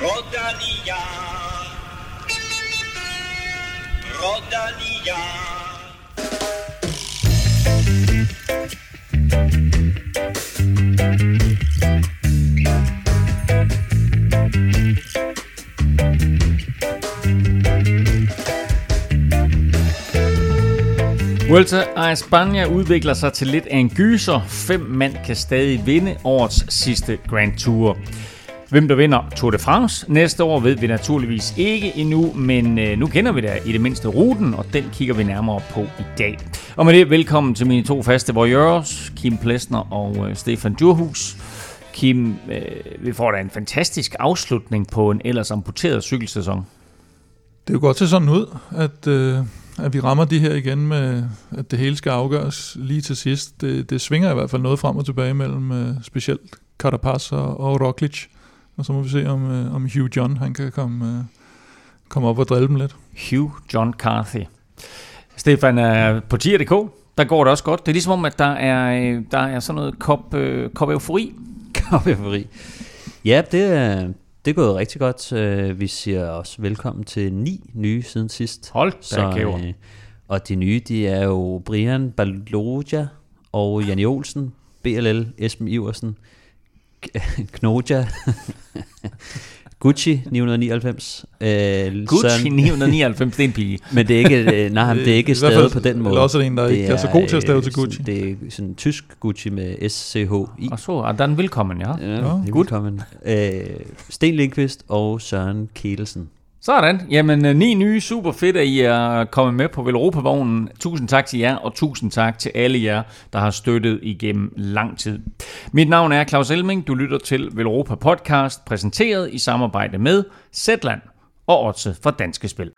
Rodania. Rodania. Vuelta a España udvikler sig til lidt af en gyser. Fem mand kan stadig vinde årets sidste Grand Tour. Hvem der vinder Tour de France næste år, ved vi naturligvis ikke endnu, men øh, nu kender vi da i det mindste ruten, og den kigger vi nærmere på i dag. Og med det, velkommen til mine to faste voyeurs, Kim Plesner og øh, Stefan Djurhus. Kim, øh, vi får da en fantastisk afslutning på en ellers amputeret cykelsæson. Det er jo godt til sådan ud, at, øh, at vi rammer de her igen med, at det hele skal afgøres lige til sidst. Det, det svinger i hvert fald noget frem og tilbage mellem øh, specielt Carapaz og, og Roglic. Og så må vi se, om, øh, om Hugh John han kan komme, øh, komme op og drille dem lidt. Hugh John Carthy. Stefan, øh, på tier.dk, der går det også godt. Det er ligesom om, at der er, øh, der er sådan noget kop, øh, kop eufori. Kaffefri. Ja, det er, det er gået rigtig godt. Øh, Vi siger også velkommen til ni nye siden sidst. Hold da kæver. øh, og de nye, de er jo Brian Baloja og Janne Olsen, BLL, Esben Iversen, Knoja, Gucci 999. Øh, Gucci Søren- 999, det er en pige. Men det er ikke, øh, nej, det er ikke stavet på den måde. også er det en, der ikke er så god til at stave øh, til Gucci. Det er sådan tysk Gucci med S-C-H-I. Og så er den velkommen, ja. Ja, ja velkommen. Øh, Sten Lindqvist og Søren Kielsen. Sådan. Jamen, øh, ni nye super fedt, at I er kommet med på Velropa-vognen. Tusind tak til jer, og tusind tak til alle jer, der har støttet igennem lang tid. Mit navn er Claus Elming. Du lytter til Velropa Podcast, præsenteret i samarbejde med Zetland og Otse fra Danske Spil.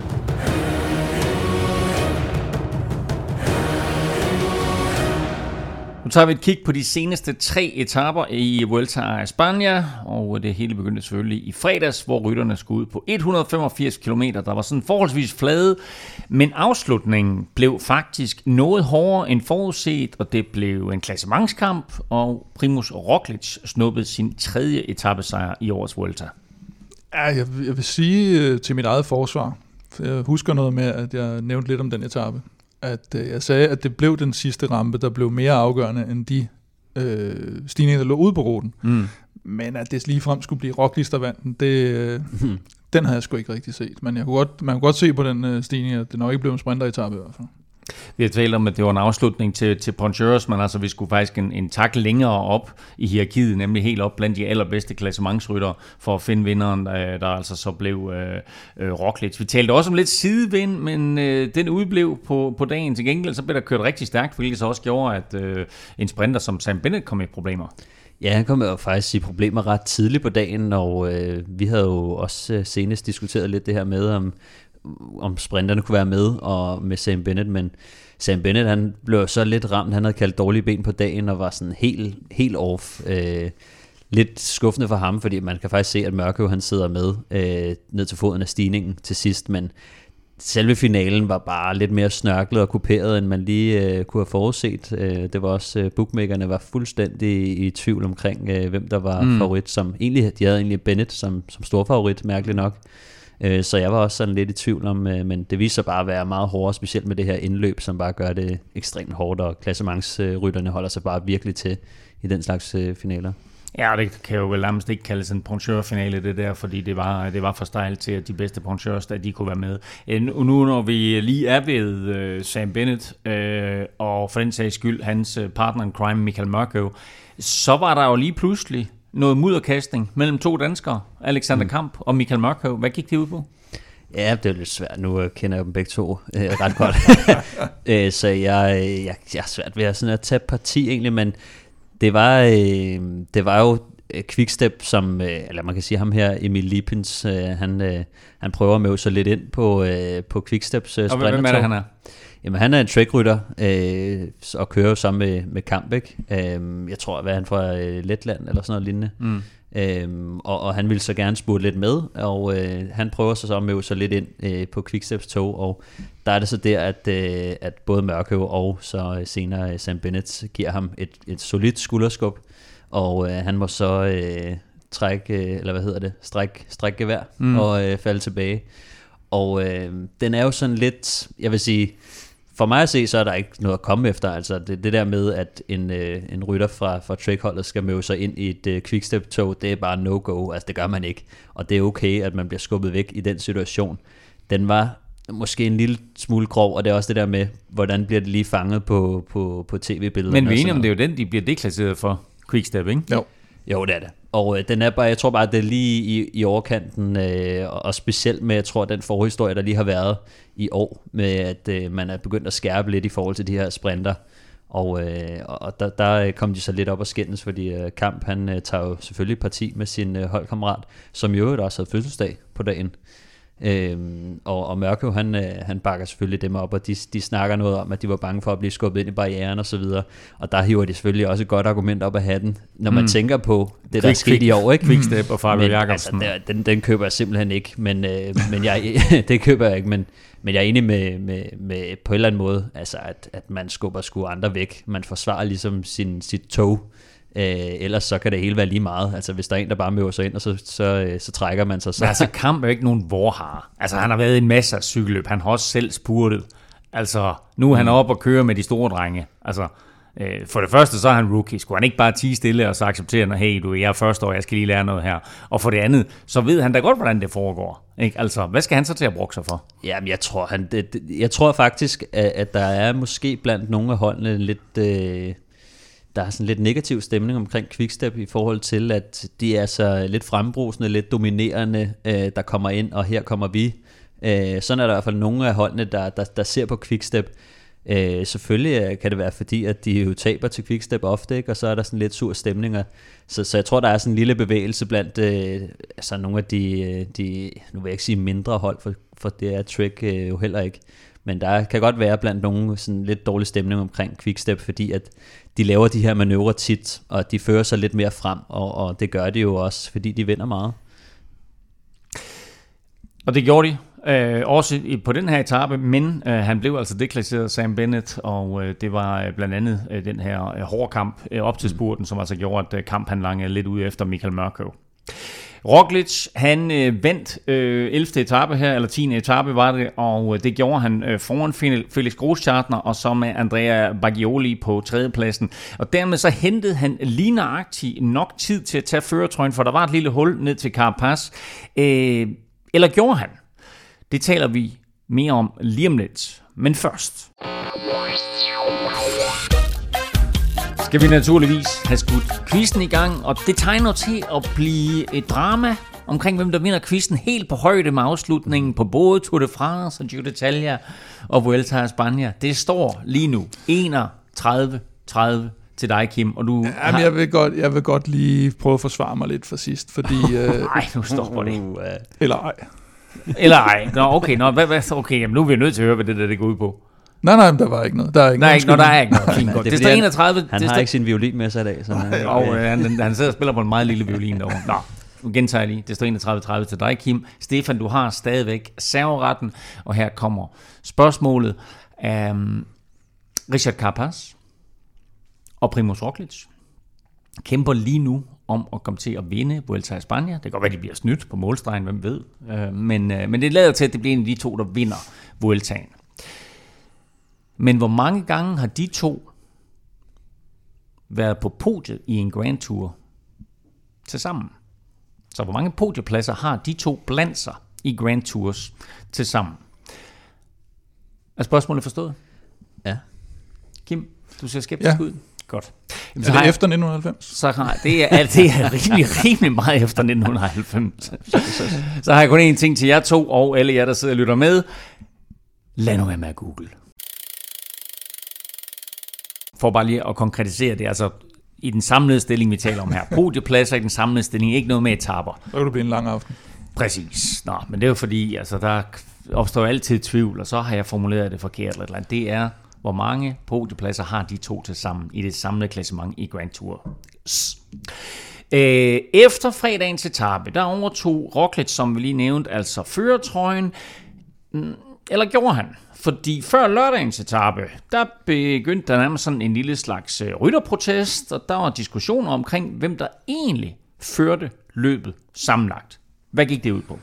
Nu tager vi et kig på de seneste tre etaper i Vuelta a España, og det hele begyndte selvfølgelig i fredags, hvor rytterne skulle ud på 185 km. Der var sådan forholdsvis flade, men afslutningen blev faktisk noget hårdere end forudset, og det blev en klassementskamp, og Primus Roglic snuppede sin tredje etappesejr i årets Vuelta. Ja, jeg, jeg vil sige øh, til mit eget forsvar, jeg husker noget med, at jeg nævnte lidt om den etape, at øh, jeg sagde, at det blev den sidste rampe, der blev mere afgørende end de øh, stigninger, der lå ude på ruten. Mm. Men at det ligefrem skulle blive Roglic, der vandt den, det, øh, den havde jeg sgu ikke rigtig set. Men jeg kunne godt, man kunne godt se på den øh, stigning, at det nok ikke blev en sprinteretappe i hvert fald. Vi har talt om, at det var en afslutning til, til Poncheurs, men altså, vi skulle faktisk en, en tak længere op i hierarkiet, nemlig helt op blandt de allerbedste klassementsryttere for at finde vinderen, der, der altså så blev øh, øh, Roglic. Vi talte også om lidt sidevind, men øh, den udblev på, på dagen. Til gengæld så blev der kørt rigtig stærkt, hvilket så også gjorde, at øh, en sprinter som Sam Bennett kom i problemer. Ja, han kom jo faktisk i problemer ret tidligt på dagen, og øh, vi havde jo også øh, senest diskuteret lidt det her med, om, om sprinterne kunne være med og med Sam Bennett, men Sam Bennett han blev så lidt ramt, han havde kaldt dårlige ben på dagen og var sådan helt, helt off. Øh, lidt skuffende for ham, fordi man kan faktisk se, at Mørkøv han sidder med øh, ned til foden af stigningen til sidst, men selve finalen var bare lidt mere snørklet og kuperet, end man lige øh, kunne have forudset. Øh, det var også, øh, bookmakerne var fuldstændig i tvivl omkring, øh, hvem der var Mm. favorit. Som egentlig, de havde egentlig Bennett som, som stor favorit, mærkeligt nok. Øh, så jeg var også sådan lidt i tvivl om, øh, men det viser sig bare at være meget hårdere, specielt med det her indløb, som bare gør det ekstremt hårdt, og klassementsrytterne holder sig bare virkelig til i den slags øh, finaler. Ja, og det kan jo vel nærmest ikke kaldes en poncheurfinale, det der, fordi det var, det var for stejlt til, at de bedste poncheurs, der de kunne være med. Øh, Nu nu når vi lige er ved øh, Sam Bennett, øh, og for den sags skyld hans øh, partner in crime, Michael Mørkøv, så var der jo lige pludselig noget mudderkastning mellem to danskere, Alexander mm. Kamp og Michael Mørkøv. Hvad gik det ud på? Ja, det er lidt svært. Nu øh, kender jeg dem begge to øh, ret godt. øh, så jeg, øh, jeg, jeg er svært ved at, sådan at tage parti egentlig, men det var, øh, det var jo Quickstep, som, øh, eller man kan sige ham her, Emil Lipins, øh, han, øh, han prøver at møde sig lidt ind på, øh, på Quicksteps øh, Og hvem er det, sprintertog. han er? Jamen, han er en trackrytter øh, og kører sammen med, med Kampek. Øh, jeg tror, hvad er han fra øh, Letland eller sådan noget lignende. Mm. Øhm, og, og han vil så gerne spurte lidt med, og øh, han prøver så så at møde sig lidt ind øh, på Quicksteps tog, og der er det så der, at, øh, at både Mørkøv og så øh, senere øh, Sam Bennett giver ham et, et solidt skulderskub, og øh, han må så øh, trække, eller hvad hedder det, stræk, stræk gevær mm. og øh, falde tilbage. Og øh, den er jo sådan lidt, jeg vil sige, for mig at se, så er der ikke noget at komme efter. Altså det, det der med, at en, øh, en rytter fra, fra Trek-holdet skal møde sig ind i et øh, quickstep-tog, det er bare no-go. Altså det gør man ikke. Og det er okay, at man bliver skubbet væk i den situation. Den var måske en lille smule grov, og det er også det der med, hvordan bliver det lige fanget på, på, på tv-billedet. Men vi er enige om, det er jo den, de bliver deklasseret for Quickstep, ikke? Jo. Jo, det er det. Og øh, den er bare, jeg tror bare, det er lige i, i overkanten, øh, og specielt med, jeg tror, den forhistorie, der lige har været i år, med at øh, man er begyndt at skærpe lidt i forhold til de her sprinter. Og, øh, og der, der øh, kom de så lidt op og skændes, fordi øh, Kamp, han øh, tager jo selvfølgelig parti med sin øh, holdkammerat, som jo også havde fødselsdag på dagen. Øhm, og, og Mørkøv, han, øh, han bakker selvfølgelig dem op, og de, de snakker noget om, at de var bange for at blive skubbet ind i barrieren og så videre. Og der hiver de selvfølgelig også et godt argument op af hatten, når man mm. tænker på det, der er sket i år. Ikke? Quickstep og Fabio Men, Jacobsen. Altså, den, den køber jeg simpelthen ikke, men, øh, men jeg, det køber jeg ikke, men, men jeg er enig med, med, med på en eller anden måde, altså at, at man skubber sgu andre væk. Man forsvarer ligesom sin, sit tog, Øh, ellers så kan det hele være lige meget. Altså hvis der er en, der bare møver sig ind, og så, så, øh, så trækker man sig. Så. Men altså Kamp er ikke nogen vorhar. Altså han har været i en masse af cykelløb. Han har også selv spurtet. Altså nu er han mm. oppe og køre med de store drenge. Altså øh, for det første så er han rookie. Skulle han ikke bare tige stille og så acceptere, at hey, du jeg er første år, jeg skal lige lære noget her. Og for det andet, så ved han da godt, hvordan det foregår. Ikke? Altså, hvad skal han så til at bruge sig for? Jamen, jeg tror, han, det, jeg tror faktisk, at, at der er måske blandt nogle af holdene lidt... Øh, der er sådan lidt negativ stemning omkring Quickstep i forhold til, at de er så lidt frembrusende, lidt dominerende, øh, der kommer ind, og her kommer vi. Øh, sådan er der i hvert fald nogle af holdene, der, der, der ser på Quickstep. Øh, selvfølgelig øh, kan det være fordi, at de jo taber til Quickstep ofte, ikke? og så er der sådan lidt sur stemninger. Så, så jeg tror, der er sådan en lille bevægelse blandt øh, altså nogle af de, øh, de, nu vil jeg ikke sige mindre hold, for, for det er Trek øh, jo heller ikke. Men der kan godt være blandt nogle sådan lidt dårlig stemning omkring Quickstep, fordi at de laver de her manøvrer tit, og de fører sig lidt mere frem, og, og det gør de jo også, fordi de vinder meget. Og det gjorde de. Øh, også på den her etape, men øh, han blev altså deklasseret Sam Bennett, og øh, det var øh, blandt andet øh, den her øh, hårde kamp øh, op til spurten, som altså gjorde, at øh, kamp han langede lidt ud efter Michael Mørkøv. Roglic, han øh, vandt øh, 11. etape her, eller 10. etape var det, og øh, det gjorde han øh, foran Felix Großschartner, og så med Andrea Baggioli på tredjepladsen. Og dermed så hentede han lige nøjagtigt nok tid til at tage føretrøjen, for der var et lille hul ned til Carapaz. Øh, eller gjorde han? Det taler vi mere om lige om lidt. Men først skal vi naturligvis have skudt quizzen i gang, og det tegner til at blive et drama omkring, hvem der vinder quizzen helt på højde med afslutningen på både Tour de France og Giro d'Italia og Vuelta a España. Det står lige nu 31-30 til dig, Kim. Og du Jamen, har... jeg, vil godt, jeg vil godt lige prøve at forsvare mig lidt for sidst, fordi... Øh, Nej, nu stopper det. Uh, eller ej. Eller ej. Nå, okay, nå, hvad, hvad, okay jamen, nu er vi nødt til at høre, hvad det der det går ud på. Nej, nej, der var ikke noget. Der er ikke nej. Ikke, der er ikke noget. Fint godt. det, det står 31. Han, han har står... ikke sin violin med sig i dag. Så han, og øh, han, han sidder og spiller på en meget lille violin derovre. Nå, nu gentager jeg lige. Det står 31-30 til dig, Kim. Stefan, du har stadigvæk serveretten, og her kommer spørgsmålet. Um, Richard Carapaz og Primoz Roglic kæmper lige nu om at komme til at vinde Vuelta a España. Det kan godt være, de bliver snydt på målstregen, hvem ved. Uh, men, uh, men det lader til, at det bliver en af de to, der vinder Vueltaen. Men hvor mange gange har de to været på podiet i en Grand Tour til sammen? Så hvor mange podiepladser har de to blandt sig i Grand Tours til sammen? Er spørgsmålet forstået? Ja. Kim, du ser skeptisk ja. ud. Godt. Jamen, så er det jeg, efter 1990? Så har, det, er, det er rimelig, rimelig meget efter 1990. Så, har jeg kun én ting til jer to, og alle jer, der sidder og lytter med. Lad nu være med at google for bare lige at konkretisere det, altså i den samlede stilling, vi taler om her. Podiepladser i den samlede stilling, ikke noget med etaper. Så kan du blive en lang aften. Præcis. Nå, men det er jo fordi, altså der opstår altid tvivl, og så har jeg formuleret det forkert eller andet. Det er, hvor mange podiepladser har de to til sammen i det samlede klassement i Grand Tour. Øh, efter fredagens etape, der overtog Roglic, som vi lige nævnte, altså føretrøjen, eller gjorde han? Fordi før lørdagens etape, der begyndte der nærmest sådan en lille slags øh, rytterprotest, og der var diskussioner omkring, hvem der egentlig førte løbet sammenlagt. Hvad gik det ud på?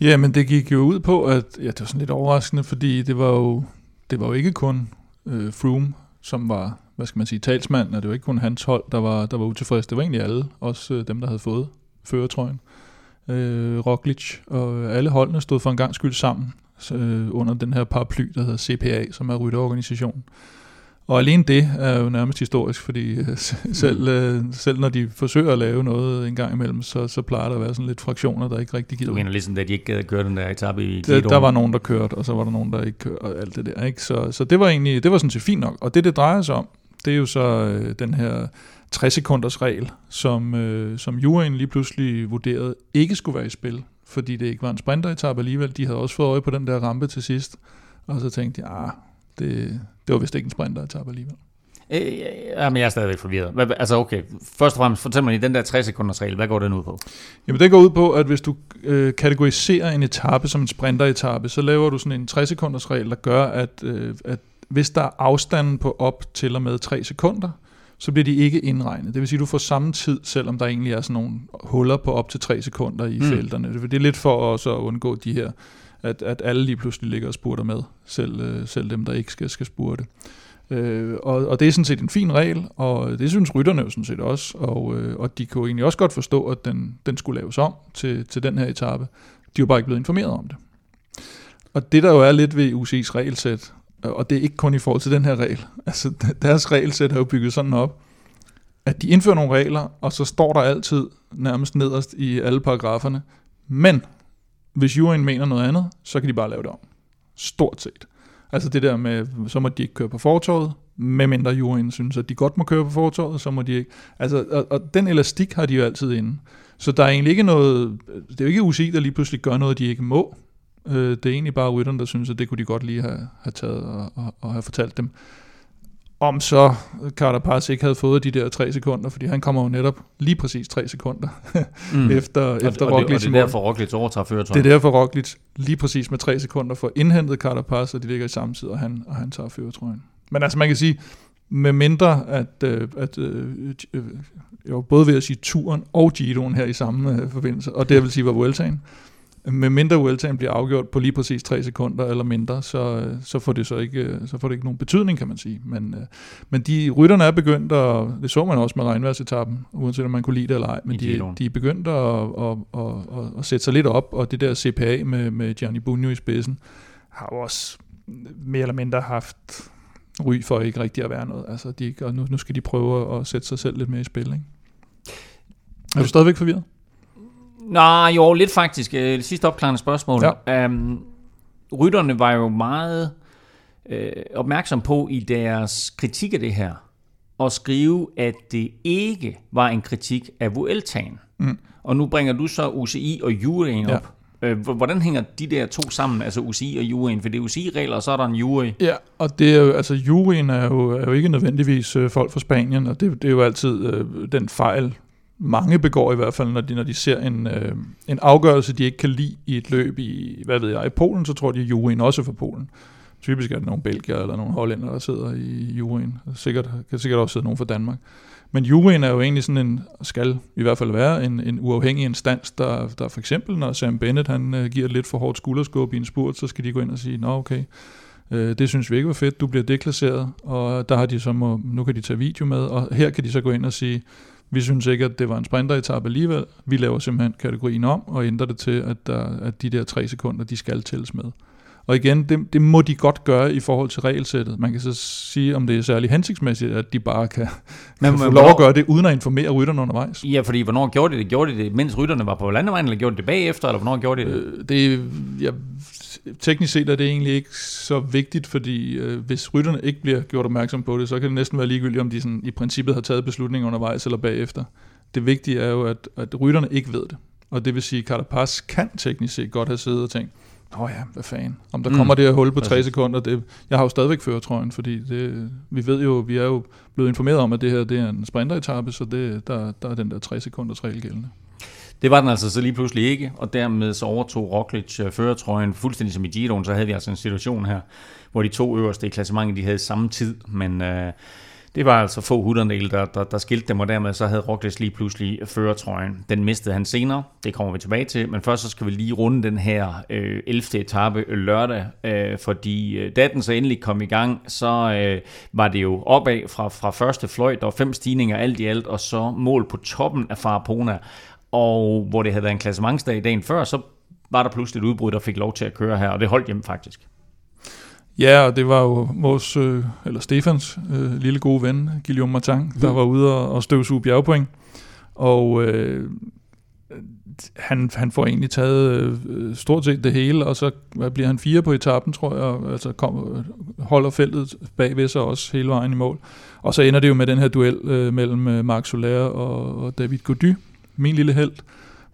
Ja, men det gik jo ud på, at ja, det var sådan lidt overraskende, fordi det var jo, det var jo ikke kun øh, Froome, som var, hvad skal man sige, talsmand, og det var ikke kun hans hold, der var, der var utilfredse. Det var egentlig alle, også øh, dem, der havde fået føretrøjen. Øh, Roglic og alle holdene stod for en gang skyld sammen øh, under den her paraply, der hedder CPA, som er rytterorganisationen. Og alene det er jo nærmest historisk, fordi øh, selv, øh, selv når de forsøger at lave noget en gang imellem, så, så plejer der at være sådan lidt fraktioner, der ikke rigtig gider. Du mener ligesom, at de ikke gad at køre den der etape i der, der var nogen, der kørte, og så var der nogen, der ikke kørte, og alt det der. Ikke? Så, så det var egentlig, det var sådan set fint nok. Og det, det drejer sig om, det er jo så øh, den her 60 sekunders regel, som, øh, som juryen lige pludselig vurderede ikke skulle være i spil, fordi det ikke var en sprinteretappe alligevel. De havde også fået øje på den der rampe til sidst, og så tænkte jeg, ah, det, det var vist ikke en sprinteretappe alligevel. Øh, jamen, jeg er stadigvæk forvirret. Hvad, altså okay, først og fremmest, fortæl mig lige, den der 60 sekunders regel, hvad går den ud på? Jamen, det går ud på, at hvis du øh, kategoriserer en etape som en sprinteretappe, så laver du sådan en 60 sekunders regel, der gør, at, øh, at hvis der er afstanden på op til og med 3 sekunder, så bliver de ikke indregnet. Det vil sige, at du får samme tid, selvom der egentlig er sådan nogle huller på op til 3 sekunder i mm. felterne. Det er lidt for også at undgå de her, at, at alle lige pludselig ligger og spurter med, selv, øh, selv dem, der ikke skal, skal spurte. Øh, og, og det er sådan set en fin regel, og det synes rytterne jo sådan set også, og, øh, og de kunne egentlig også godt forstå, at den, den skulle laves om til, til den her etape. De var bare ikke blevet informeret om det. Og det der jo er lidt ved UCI's regelsæt, Øh, og det er ikke kun i forhold til den her regel. Altså, deres regelsæt er jo bygget sådan op, at de indfører nogle regler, og så står der altid nærmest nederst i alle paragraferne. Men hvis juryen mener noget andet, så kan de bare lave det om. Stort set. Altså det der med, så må de ikke køre på fortorvet, medmindre juryen synes, at de godt må køre på fortorvet, så må de ikke. Altså, og, og den elastik har de jo altid inde. Så der er egentlig ikke noget, det er jo ikke UCI, der lige pludselig gør noget, de ikke må. Øh, det er egentlig bare rytterne, der synes, at det kunne de godt lige have, have taget og, og, og have fortalt dem. Om så Carapaz ikke havde fået de der tre sekunder, fordi han kommer jo netop lige præcis tre sekunder mm. efter, og, efter og, Roglic. Og det, og det er derfor Roglic overtager føretrøjen. Det er derfor Roglic lige præcis med tre sekunder får indhentet Carapaz, og de ligger i samme tid, og han, og han tager føretrøjen. Men altså man kan sige, med mindre at, øh, at øh, øh, jeg var både ved at sige turen og Giroen her i samme øh, forbindelse, og det vil sige var Vueltaen, med mindre Vueltaen bliver afgjort på lige præcis 3 sekunder eller mindre, så, så, får det så ikke, så får det ikke nogen betydning, kan man sige. Men, øh, men de rytterne er begyndt, og det så man også med regnværsetappen, uanset om man kunne lide det eller ej, men de, de er begyndt at, at, at, at, at sætte sig lidt op, og det der CPA med, med Gianni Bugno i spidsen, har jo også mere eller mindre haft ry for ikke rigtig at være noget. Altså, de, og nu, nu skal de prøve at sætte sig selv lidt mere i spil. Ikke? Er du stadigvæk forvirret? Nej, jo, lidt faktisk. Øh, det sidste opklarende spørgsmål. Ja. Um, rytterne var jo meget øh, opmærksom på i deres kritik af det her, at skrive, at det ikke var en kritik af Vueltaen. Mm. Og nu bringer du så UCI og juryen ja. op. Øh, hvordan hænger de der to sammen, altså UCI og juryen? For det er UCI-regler, og så er der en jury. Ja, og det er jo, altså juryen er jo, er jo ikke nødvendigvis øh, folk fra Spanien, og det, det er jo altid øh, den fejl, mange begår i hvert fald, når de, når de ser en, øh, en afgørelse, de ikke kan lide i et løb i, hvad ved jeg, i Polen, så tror de, at juryen også er for Polen. Typisk er det nogle belgier eller nogle hollænder, der sidder i juryen. Sikkert, kan sikkert også sidde nogen fra Danmark. Men juryen er jo egentlig sådan en, skal i hvert fald være en, en uafhængig instans, der, der for eksempel, når Sam Bennett han øh, giver et lidt for hårdt skulderskub i en spurt, så skal de gå ind og sige, nå okay, øh, det synes vi ikke var fedt, du bliver deklasseret, og der har de så, må, nu kan de tage video med, og her kan de så gå ind og sige, vi synes ikke, at det var en sprinteretappe alligevel. Vi laver simpelthen kategorien om og ændrer det til, at, der, at de der tre sekunder, de skal tælles med. Og igen, det, det må de godt gøre i forhold til regelsættet. Man kan så sige, om det er særlig hensigtsmæssigt, at de bare kan, men, kan få lov at gøre det, uden at informere rytterne undervejs. Ja, fordi hvornår gjorde de det? Gjorde de det, mens rytterne var på landevejen, eller gjorde de det bagefter, eller hvornår gjorde de det? Øh, det ja, teknisk set er det egentlig ikke så vigtigt, fordi øh, hvis rytterne ikke bliver gjort opmærksom på det, så kan det næsten være ligegyldigt, om de sådan, i princippet har taget beslutninger undervejs eller bagefter. Det vigtige er jo, at, at rytterne ikke ved det. Og det vil sige, at Carapaz kan teknisk set godt have siddet og tænkt, Åh ja, hvad fanden. Om der mm. kommer det her hul på tre sekunder, det, jeg har jo stadigvæk føretrøjen, fordi det, vi ved jo, vi er jo blevet informeret om, at det her det er en sprinteretappe, så det, der, der er den der 3 sekunders regel gældende. Det var den altså så lige pludselig ikke, og dermed så overtog Roglic øh, føretrøjen fuldstændig som i Giroen, så havde vi altså en situation her, hvor de to øverste i klassementet, de havde samme tid, men øh, det var altså få hundredele, der, der, der skilte dem, og dermed så havde Roglic lige pludselig føretrøjen. Den mistede han senere, det kommer vi tilbage til, men først så skal vi lige runde den her øh, 11. etape lørdag, øh, fordi øh, da den så endelig kom i gang, så øh, var det jo opad fra, fra første fløjt, der var fem stigninger alt i alt, og så mål på toppen af Farapona, og hvor det havde været en klassementsdag dagen før, så var der pludselig et udbrud, der fik lov til at køre her, og det holdt hjem faktisk. Ja, og det var jo vores, øh, eller Stefans øh, lille gode ven, Guillaume Martin, der var ude og, og støvsuge bjergpoint. Og øh, han, han får egentlig taget øh, stort set det hele, og så hvad bliver han fire på etappen, tror jeg, og altså kom, holder feltet bagved sig også hele vejen i mål. Og så ender det jo med den her duel øh, mellem øh, Marc Soler og, og David Gody, min lille held,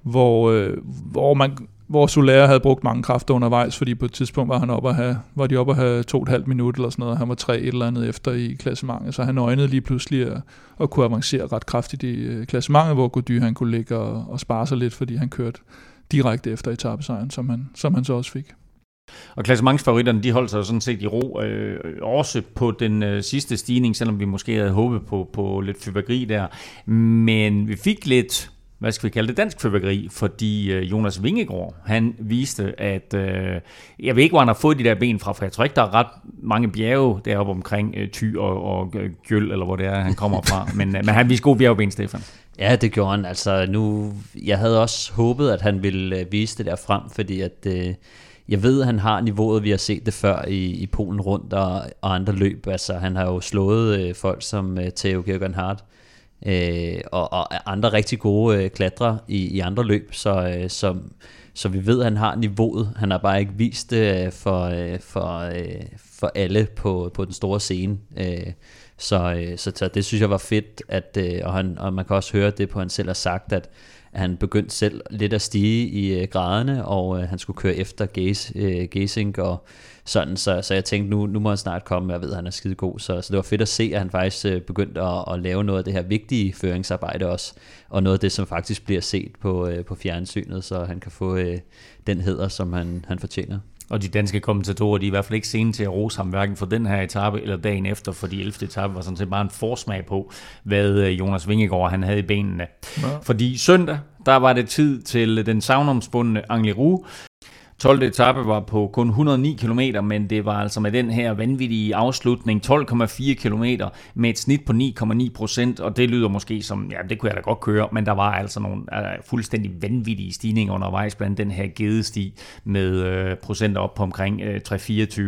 hvor, øh, hvor man hvor Soler havde brugt mange kræfter undervejs, fordi på et tidspunkt var han oppe at have, var de oppe at have to og et halvt minut eller sådan noget, og han var tre et eller andet efter i klassementet, så han øjnede lige pludselig at, at kunne avancere ret kraftigt i øh, klassementet, hvor Gody han kunne ligge og, og spare sig lidt, fordi han kørte direkte efter etappesejren, som han, som han så også fik. Og klassementsfavoritterne, de holdt sig sådan set i ro, øh, også på den øh, sidste stigning, selvom vi måske havde håbet på, på lidt fyrværkeri der. Men vi fik lidt hvad skal vi kalde det, dansk fyrværkeri, fordi øh, Jonas Vingegaard, han viste, at, øh, jeg ved ikke, hvor han har fået de der ben fra, for jeg tror ikke, der er ret mange bjerge deroppe omkring øh, Ty og, og øh, Gjøl, eller hvor det er, han kommer fra, men, øh, men han viste gode bjergben, Stefan. Ja, det gjorde han. Altså nu, jeg havde også håbet, at han ville øh, vise det der frem, fordi at, øh, jeg ved, at han har niveauet, vi har set det før i, i Polen rundt og, og andre løb. Altså, han har jo slået øh, folk som øh, Theo Gergen Hart, øh, Øh, og, og andre rigtig gode øh, klatre i, i andre løb, så, øh, så, så vi ved, at han har niveauet. Han har bare ikke vist det øh, for, øh, for, øh, for alle på, på den store scene. Øh, så, øh, så, så det synes jeg var fedt, at, øh, og, han, og man kan også høre det på, at han selv har sagt, at han begyndte selv lidt at stige i øh, graderne, og øh, han skulle køre efter Gaze, øh, og sådan, så, så jeg tænkte, nu, nu må han snart komme, jeg ved, at han er skide god, så, så det var fedt at se, at han faktisk øh, begyndte at, at lave noget af det her vigtige føringsarbejde også, og noget af det, som faktisk bliver set på, øh, på fjernsynet, så han kan få øh, den heder, som han, han fortjener. Og de danske kommentatorer, de er i hvert fald ikke sene til at rose ham, hverken for den her etape eller dagen efter, for de 11. etape var sådan set bare en forsmag på, hvad øh, Jonas Vingegaard han havde i benene. Ja. Fordi søndag, der var det tid til den savnomsbundne Angliru, 12. etape var på kun 109 km, men det var altså med den her vanvittige afslutning 12,4 km med et snit på 9,9 procent, og det lyder måske som, ja, det kunne jeg da godt køre, men der var altså nogle uh, fuldstændig vanvittige stigninger undervejs blandt den her gedesti med øh, uh, procenter op på omkring øh, uh, 3,24.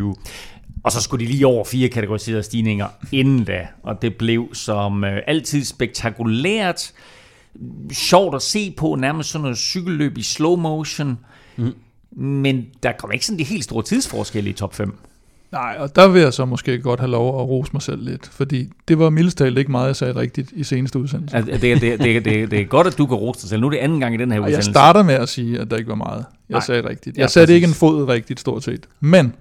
Og så skulle de lige over fire kategoriserede stigninger inden da, og det blev som øh, altid spektakulært, sjovt at se på, nærmest sådan noget cykelløb i slow motion, mm. Men der kommer ikke sådan de helt store tidsforskelle i top 5. Nej, og der vil jeg så måske godt have lov at rose mig selv lidt, fordi det var mildest talt ikke meget, jeg sagde rigtigt i seneste udsendelse. Altså, det, det, det, det, det er godt, at du kan rose dig selv. Nu er det anden gang i den her udsendelse. Jeg starter med at sige, at der ikke var meget, jeg Nej. sagde rigtigt. Jeg ja, satte ikke en fod rigtigt stort set. Men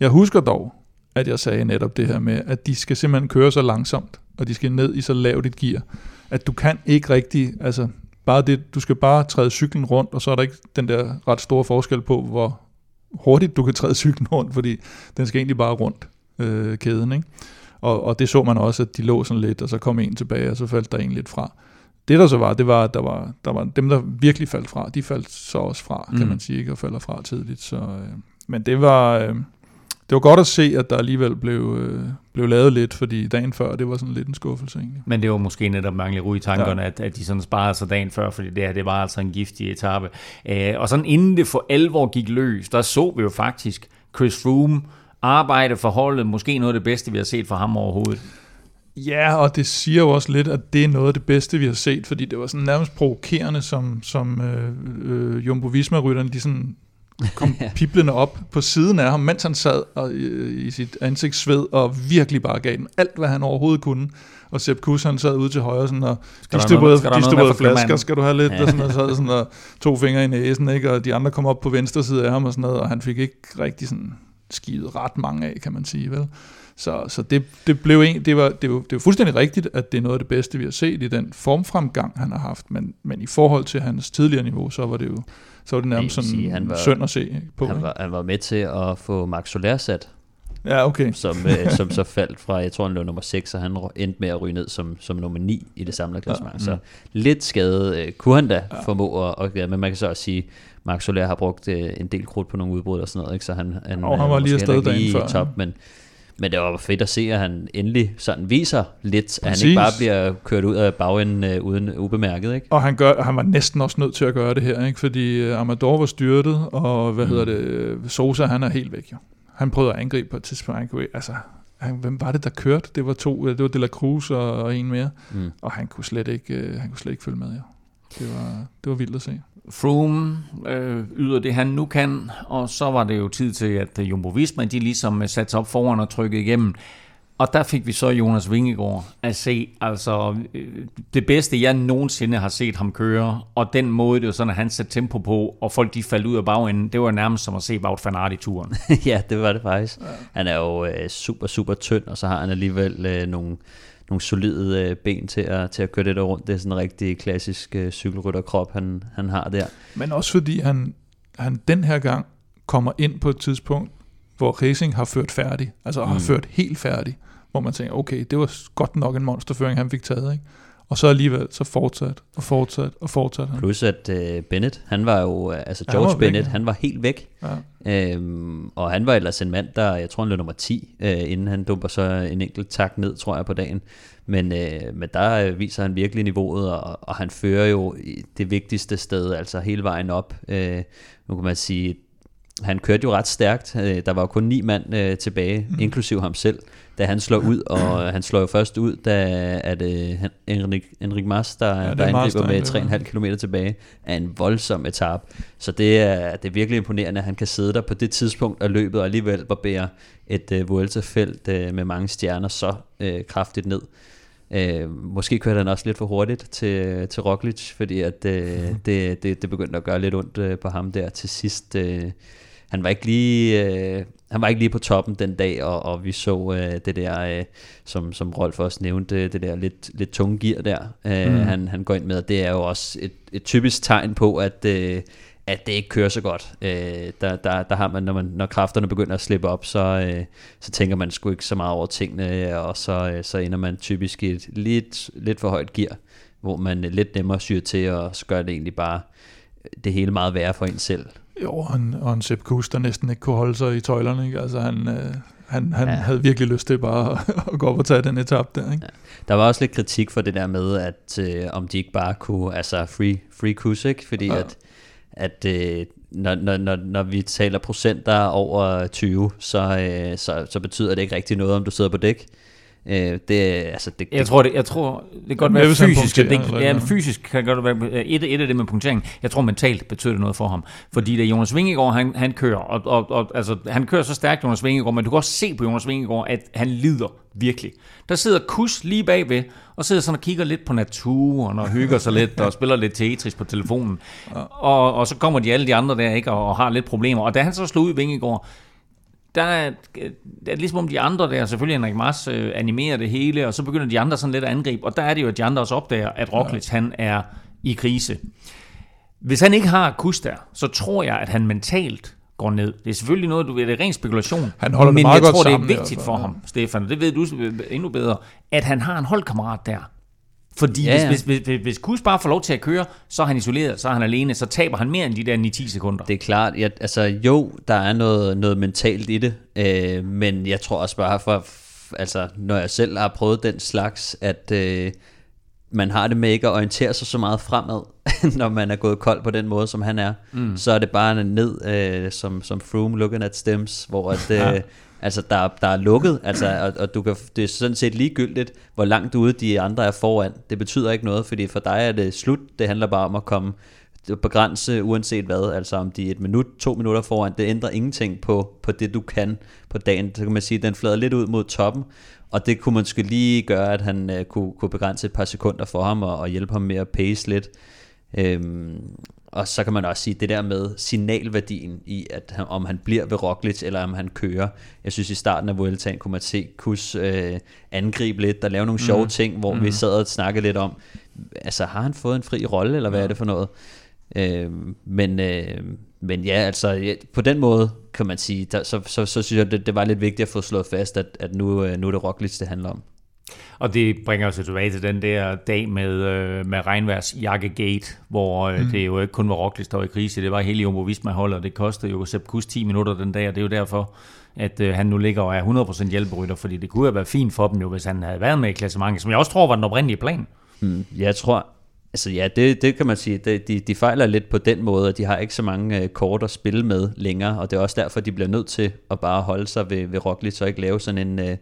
jeg husker dog, at jeg sagde netop det her med, at de skal simpelthen køre så langsomt, og de skal ned i så lavt et gear, at du kan ikke rigtig, altså bare det, du skal bare træde cyklen rundt, og så er der ikke den der ret store forskel på, hvor hurtigt du kan træde cyklen rundt, fordi den skal egentlig bare rundt øh, kæden. Ikke? Og, og det så man også, at de lå sådan lidt, og så kom en tilbage, og så faldt der en lidt fra. Det der så var, det var, at der var, der var dem, der virkelig faldt fra, de faldt så også fra, kan mm. man sige, ikke? og falder fra tidligt. Så, øh, men det var, øh, det var godt at se, at der alligevel blev, øh, blev lavet lidt, fordi dagen før, det var sådan lidt en skuffelse egentlig. Men det var måske netop manglet ro i tankerne, ja. at, at de sådan sparede sig dagen før, fordi det her, det var altså en giftig etape. Øh, og sådan inden det for alvor gik løs, der så vi jo faktisk Chris Froome arbejde for holdet, måske noget af det bedste, vi har set fra ham overhovedet. Ja, og det siger jo også lidt, at det er noget af det bedste, vi har set, fordi det var sådan nærmest provokerende, som, som øh, øh, Jumbo Visma-rytterne, de sådan kom piblende op på siden af ham, mens han sad og, øh, i sit ansigtssved og virkelig bare gav den alt, hvad han overhovedet kunne. Og Sepp Kuss, han sad ude til højre sådan, og distribuerede, flasker, skal du have lidt, ja. og, sådan, og sad sådan, og to fingre i næsen, ikke? og de andre kom op på venstre side af ham og sådan noget, og han fik ikke rigtig sådan skidt ret mange af, kan man sige, vel? Så, så det, det, blev en, det, var, det, var, det var fuldstændig rigtigt, at det er noget af det bedste, vi har set i den formfremgang, han har haft, men, men i forhold til hans tidligere niveau, så var det jo så var det nærmest sådan sige, han var, synd at se på. Han var, han var med til at få Max Soler sat Ja, okay. som, øh, som så faldt fra, jeg tror han lå nummer 6, og han endte med at ryge ned som, som nummer 9 i det samlede klassement. Ja, så lidt skade øh, kunne han da ja. formå at, at gøre, men man kan så også sige, Mark Soler har brugt øh, en del krudt på nogle udbrud og sådan noget, ikke? så han, han, Og han øh, var lige måske afsted dagen lige før, i top, men, men det var fedt at se, at han endelig sådan viser lidt, at han Præcis. ikke bare bliver kørt ud af bagenden øh, uden ubemærket. Ikke? Og han, gør, han var næsten også nødt til at gøre det her, ikke? fordi øh, Amador var styrtet, og hvad mm. hedder det, Sosa han er helt væk jo. Han prøvede at angribe på et tidspunkt, han kunne, ikke- altså, han, hvem var det, der kørte? Det var to, øh, det var De La Cruz og, og en mere, Mm. og han kunne slet ikke, øh, han kunne slet ikke følge med, jo. Det var, det var vildt at se. Froome øh, yder det, han nu kan, og så var det jo tid til, at øh, Jumbo Visma, de ligesom øh, satte sig op foran og trykkede igennem. Og der fik vi så Jonas Vingegaard at se, altså øh, det bedste, jeg nogensinde har set ham køre, og den måde, det var sådan, at han satte tempo på, og folk de faldt ud af bagenden, det var nærmest som at se Wout van Aert i turen. ja, det var det faktisk. Ja. Han er jo øh, super, super tynd, og så har han alligevel øh, nogle, nogle solide øh, ben til at, til at køre det der rundt. Det er sådan en rigtig klassisk øh, cykelrytterkrop, han, han har der. Men også fordi han, han den her gang kommer ind på et tidspunkt, hvor racing har ført færdig, altså mm. har ført helt færdig, hvor man tænker, okay, det var godt nok en monsterføring, han fik taget, ikke? Og så alligevel, så fortsat, og fortsat, og fortsat han. Plus at øh, Bennett, han var jo, øh, altså Han George var væk, Bennett, ja. han var helt væk. Ja. Øhm, og han var ellers en mand, der, jeg tror han lå nummer 10, øh, inden han dumper så en enkelt tak ned, tror jeg, på dagen. Men, øh, men der øh, viser han virkelig niveauet, og, og han fører jo det vigtigste sted, altså hele vejen op. Øh, nu kan man sige, han kørte jo ret stærkt. Øh, Der var jo kun ni mand øh, tilbage, mm. inklusiv ham selv, da han slår ud, og han slår jo først ud, da at, øh, han- Enrik, Enrik Mas, der, ja, er der angriber med angriber. 3,5 km tilbage, er en voldsom etap. Så det er, det er virkelig imponerende, at han kan sidde der på det tidspunkt af løbet, og alligevel barbere et øh, Vuelta-felt øh, med mange stjerner så øh, kraftigt ned. Øh, måske kørte han også lidt for hurtigt til, til Roglic, fordi at, øh, det, det, det begyndte at gøre lidt ondt øh, på ham der til sidst. Øh, han var ikke lige øh, han var ikke lige på toppen den dag, og, og vi så øh, det der, øh, som, som Rolf også nævnte, det der lidt, lidt tunge gear der, øh, mm. han, han går ind med, og det er jo også et, et typisk tegn på, at, øh, at det ikke kører så godt. Øh, der, der, der har man, når, man, når kræfterne begynder at slippe op, så, øh, så tænker man sgu ikke så meget over tingene, og så, øh, så ender man typisk i et lidt, lidt for højt gear, hvor man lidt nemmere syr til, og så gør det egentlig bare det hele meget værre for en selv. Jo, og en, og en Sepp Kuss, der næsten ikke kunne holde sig i tøjlerne, ikke? Altså han, øh, han, han Ja. ja. havde virkelig lyst til bare at, at gå op og tage den etap der, ikke? Der var også lidt kritik for det der med, at øh, om de ikke bare kunne, altså free, free cruise, ikke? Fordi Ja. at, at øh, når, når, når, når vi taler procenter over 20, så, øh, så, så betyder det ikke rigtig noget, om du sidder på dæk. Øh, det, altså, det, Jeg det, tror, det, jeg tror, det kan godt være fysisk. Det, eller ja, fysisk kan godt være et, et af det med punktering. Jeg tror mentalt betyder det noget for ham. Fordi da Jonas Vingegaard, han, han kører, og, og, og, altså, han kører så stærkt, Jonas Vingegaard, men du kan også se på Jonas Vingegaard, at han lider virkelig. Der sidder Kus lige bagved, og sidder sådan og kigger lidt på naturen, og hygger sig lidt, og spiller lidt Tetris på telefonen. Og, og så kommer de alle de andre der, ikke, og, og har lidt problemer. Og da han så slog ud Vingegaard, der er, det er ligesom om de andre der, selvfølgelig Henrik Mars øh, animerer det hele, og så begynder de andre sådan lidt at angribe, og der er det jo, at de andre også opdager, at Roglic, ja. han er i krise. Hvis han ikke har kus der, så tror jeg, at han mentalt går ned. Det er selvfølgelig noget, du ved, det er ren spekulation. Han holder det men meget jeg godt tror, sammen det er vigtigt for ja. ham, Stefan, og det ved du endnu bedre, at han har en holdkammerat der. Fordi Ja, ja. Hvis, hvis, hvis, hvis Kus bare får lov til at køre, så er han isoleret, så er han alene, så taber han mere end de der 9-10 sekunder. det er klart, jeg, altså jo, der er noget, noget mentalt i det, øh, men jeg tror også bare, for, altså, når jeg selv har prøvet den slags, at øh, man har det med ikke at orientere sig så meget fremad, når man er gået kold på den måde, som han er. Mm. Så er det bare ned, øh, som, som Froome looking at stems, hvor at, øh, altså, der, der er lukket, altså, og, og du kan, det er sådan set ligegyldigt, hvor langt ude de andre er foran. Det betyder ikke noget, fordi for dig er det slut. Det handler bare om at komme begrænse uanset hvad, altså om de er et minut, to minutter foran, det ændrer ingenting på, på det du kan på dagen. Så kan man sige, at den flader lidt ud mod toppen, og det kunne måske lige gøre, at han øh, kunne, kunne begrænse et par sekunder for ham og, og hjælpe ham med at pace lidt. Øhm, og så kan man også sige det der med signalværdien i, at han, om han bliver ved Roglic, eller om han kører. Jeg synes i starten af Vueltaen kunne man se Kus øh, angribe lidt og lave nogle sjove ting, hvor mm. vi sad og snakkede lidt om, altså har han fået en fri rolle, eller hvad ja. er det for noget? Øh, men, øh, men ja, altså ja, på den måde kan man sige, der, så, så, så synes jeg, det, det var lidt vigtigt at få slået fast, at, at nu, øh, nu er det Roglic, det handler om. Og det bringer os tilbage til den der dag med, øh, med regnværs Gate, hvor øh, mm. det jo ikke kun var Roglic, der var i krise, det var hele Jumbo Visma hold, og det kostede jo Sepp Kuss 10 minutter den dag, og det er jo derfor, at øh, han nu ligger og er 100% hjælperytter, fordi det kunne have været fint for dem jo, hvis han havde været med i klassementet, som jeg også tror var den oprindelige plan. Mm, jeg tror, altså ja, det, det kan man sige, det, de, de fejler lidt på den måde, at de har ikke så mange øh, kort at spille med længere, og det er også derfor, de bliver nødt til at bare holde sig ved, ved Roglic, og ikke lave sådan en... Øh,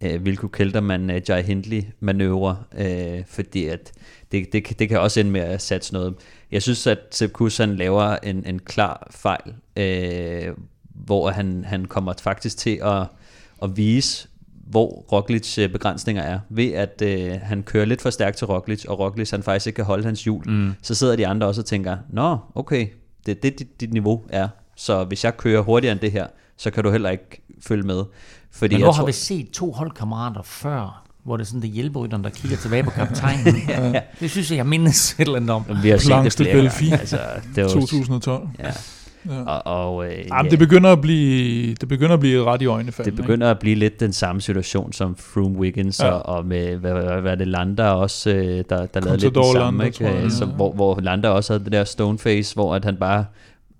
øh, Vilko Kelterman uh, Jai Hindley manøvre, øh, fordi at det, det, det kan også ende med at satse noget. Jeg synes, at Sepp Kuss, han laver en, en klar fejl, øh, hvor han, han kommer faktisk til at, at vise, hvor Roglic øh, begrænsninger er, ved at øh, han kører lidt for stærkt til Roglic, og Roglic han faktisk ikke kan holde hans hjul, mm. så sidder de andre også og tænker, nå, okay, det er det, dit, dit niveau er, så hvis jeg kører hurtigere end det her, så kan du heller ikke følge med. Fordi Men hvor har tror... vi set to holdkammerater før, hvor det er sådan det hjælperytteren, der kigger tilbage på kaptajnen. ja. Det synes jeg, jeg mindes et eller andet om. Vi har set det flere gange. Altså, det var 2012. Ja. Ja. Og, og, øh, Jamen, ja. det, begynder at blive, det begynder at blive ret i øjnene. Det begynder ikke? at blive lidt den samme situation som Froome Wiggins ja. og, og med, hvad, hvad, hvad det Landa også, øh, der, der lavede lidt det samme, Landa, ikke? Jeg, ja. Så, hvor, hvor Landa også havde det der stoneface, hvor at han bare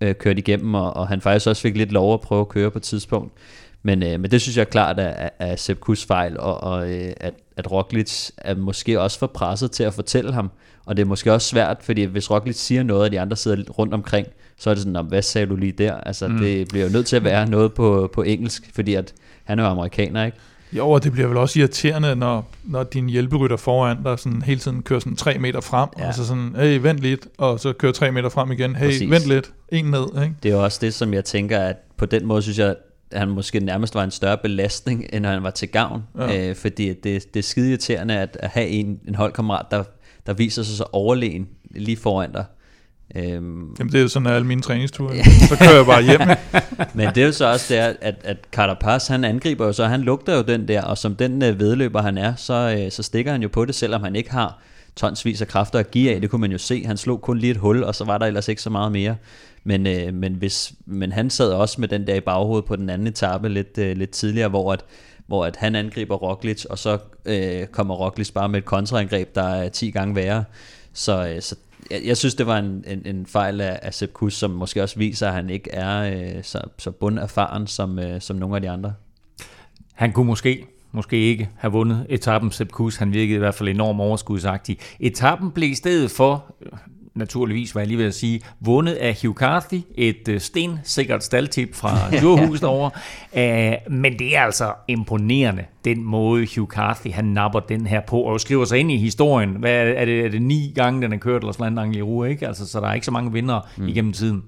øh, kørte igennem, og, og han faktisk også fik lidt lov at prøve at køre på et tidspunkt. Men, øh, men det synes jeg er klart er, er Sepp Kuss fejl, og, og øh, at, at Roglic er måske også for presset til at fortælle ham, og det er måske også svært, fordi hvis Roglic siger noget, og de andre sidder rundt omkring, så er det sådan, hvad sagde du lige der? Altså, mm. det bliver jo nødt til at være noget på, på engelsk, fordi at han er jo amerikaner, ikke? Jo, og det bliver vel også irriterende, når, når din hjælperytter foran dig sådan hele tiden kører sådan 3 meter frem, ja. og så sådan, hey, vent lidt, og så kører 3 meter frem igen, hey, Præcis. vent lidt, en ned. Ikke? Det er jo også det, som jeg tænker, at på den måde synes jeg, han måske nærmest var en større belastning, end når han var til gavn, ja. øh, fordi det, det er skide irriterende at, at have en, en holdkammerat, der, der viser sig så overlegen lige foran dig, Øhm, Jamen det er sådan, at alle mine træningsture, så kører jeg bare hjem. Men det er jo så også det, at, at Carapaz, han angriber jo så, han lugter jo den der, og som den uh, vedløber han er, så, uh, så stikker han jo på det, selvom han ikke har tonsvis af kræfter at give af, det kunne man jo se, han slog kun lige et hul, og så var der ellers ikke så meget mere. Men, øh, men, hvis, men han sad også med den der i baghovedet på den anden etape lidt, øh, lidt tidligere, hvor at, hvor at han angriber Roglic, og så øh, kommer Roglic bare med et kontraangreb, der er 10 gange værre. Så, øh, så jeg, jeg synes, det var en, en, en fejl af, af Sepp Kuss, som måske også viser, at han ikke er øh, så, så bunderfaren som, øh, som nogle af de andre. Han kunne måske, måske ikke have vundet etappen Sepp Kuss. Han virkede i hvert fald enormt overskudsagtig. Etappen blev i stedet for, naturligvis, var jeg lige ved at sige, vundet af Hugh Carthy, et øh, stensikkert staldtip fra Djurhus derovre. Uh, men det er altså imponerende, den måde Hugh Carthy, han napper den her på, og skriver sig ind i historien. Hvad er, det, er, det, ni gange, den er kørt, eller sådan noget i uge, ikke? Altså, så der er ikke så mange vinder mm. igennem tiden.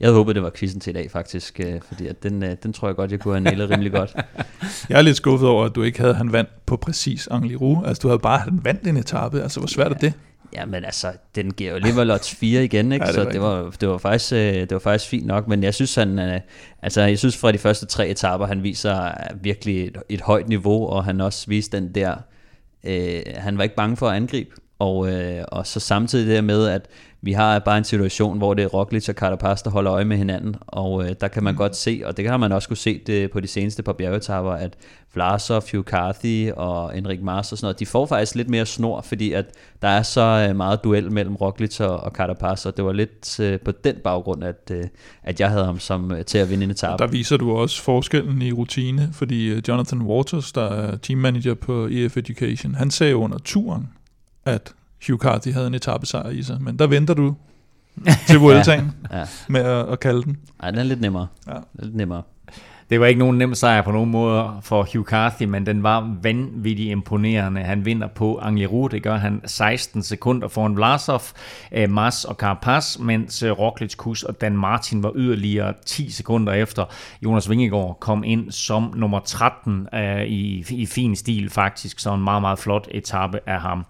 Jeg havde håbet, det var quizzen til i dag, faktisk, øh, fordi at den, den tror jeg godt, jeg kunne have nailet rimelig godt. jeg er lidt skuffet over, at du ikke havde han vand på præcis Angliru. Altså, du havde bare han vandt en etape. Altså, hvor svært ja. er det? Ja, men altså, den giver jo alligevel odds 4 igen, ikke? ja, det så det var, det, var faktisk, øh, det var faktisk fint nok, men jeg synes, han, øh, altså, jeg synes fra de første tre etaper, han viser virkelig et, et højt niveau, og han også viste den der, øh, han var ikke bange for at angribe, og, øh, og så samtidig det med, at vi har bare en situation, hvor det er Roglic og Carapaz, der holder øje med hinanden, og øh, der kan man mm. godt se, og det har man også kunne se det på de seneste par bjergetapper, at Vlasov, Hugh Carthy og Enrik Mars og sådan noget, de får faktisk lidt mere snor, fordi at der er så øh, meget duel mellem Roglic og, og Carapaz, og det var lidt øh, på den baggrund, at, øh, at jeg havde ham som øh, til at vinde en etape. Der viser du også forskellen i rutine, fordi øh, Jonathan Waters, der er teammanager på EF Education, han sagde under turen, at Hugh Carthy havde en etappesejr i sig, men der venter du til Vueltaen ja, ja. med at, at kalde den. Nej, den er lidt nemmere. Ja. Lidt nemmere. Det var ikke nogen nem sejr på nogen måde for Hugh Carthy, men den var vanvittigt imponerende. Han vinder på Angliru, det gør han 16 sekunder foran Vlasov, eh, Mas og Carapaz, mens eh, Roglic, Kus og Dan Martin var yderligere 10 sekunder efter. Jonas Vingegaard kom ind som nummer 13 eh, i, i fin stil faktisk, så en meget, meget flot etape af ham.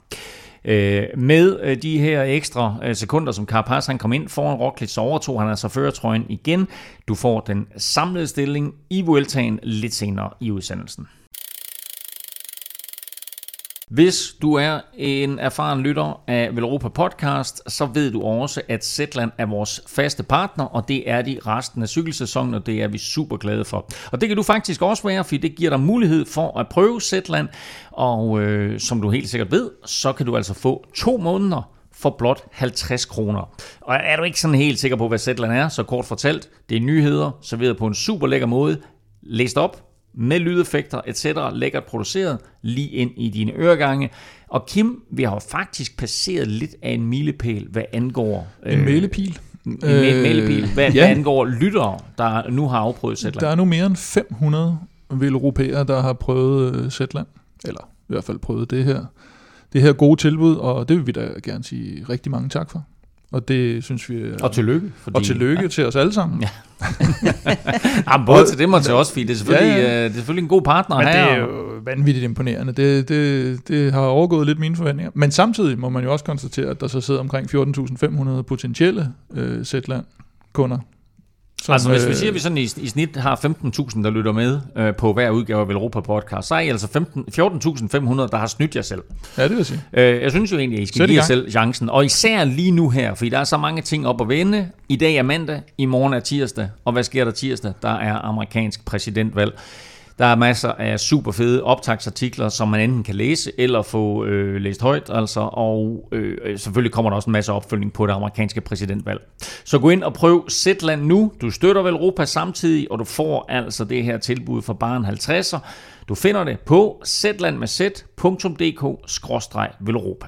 Øh, med øh, de her ekstra øh, sekunder, som Carapaz han kom ind foran Roglic, så overtog han altså førertrøjen igen. Du får den samlede stilling i Vueltaen lidt senere i udsendelsen. Hvis du er en erfaren lytter af Velropa Podcast, så ved du også, at Zetland er vores faste partner, og det er de resten af cykelsæsonen, og det er vi super glade for. Og det kan du faktisk også være, fordi det giver dig mulighed for at prøve Zetland, og øh, som du helt sikkert ved, så kan du altså få to måneder for blot 50 kroner. Og er du ikke sådan helt sikker på, hvad Zetland er, så kort fortalt, det er nyheder, serveret på en super lækker måde, læst op, med lydeffekter etc. lækkert produceret lige ind i dine øregange. Og Kim, vi har faktisk passeret lidt af en milepæl, hvad angår... En øh, mælepil. En mælepil, hvad, ja. hvad angår lyttere, der nu har afprøvet Zetland. Der er nu mere end 500 veleuropæere, der har prøvet øh, Zetland. Eller i hvert fald prøvet det her, det her gode tilbud, og det vil vi da gerne sige rigtig mange tak for. Og det synes vi... Og tillykke. Fordi, og tillykke ja. til os alle sammen. Ja. Jamen, både til dem og til os, fordi det er selvfølgelig, ja, ja. Øh, det er selvfølgelig en god partner Men her. det er jo vanvittigt imponerende. Det, det, det har overgået lidt mine forventninger. Men samtidig må man jo også konstatere, at der så sidder omkring 14.500 potentielle øh, Zetland-kunder, som, altså hvis vi siger, at vi sådan i, i snit har 15.000, der lytter med øh, på hver udgave af Velropa Podcast, så er I altså 14.500, der har snydt jer selv. Ja, det vil sige. Øh, jeg synes jo egentlig, at I skal give jer selv chancen. Og især lige nu her, fordi der er så mange ting op at vende. I dag er mandag, i morgen er tirsdag. Og hvad sker der tirsdag? Der er amerikansk præsidentvalg. Der er masser af super fede optagsartikler, som man enten kan læse eller få øh, læst højt, altså, og øh, øh, selvfølgelig kommer der også en masse opfølgning på det amerikanske præsidentvalg. Så gå ind og prøv Zetland nu. Du støtter vel Europa samtidig, og du får altså det her tilbud for bare en 50'er. Du finder det på zlandmed-dk-velropa.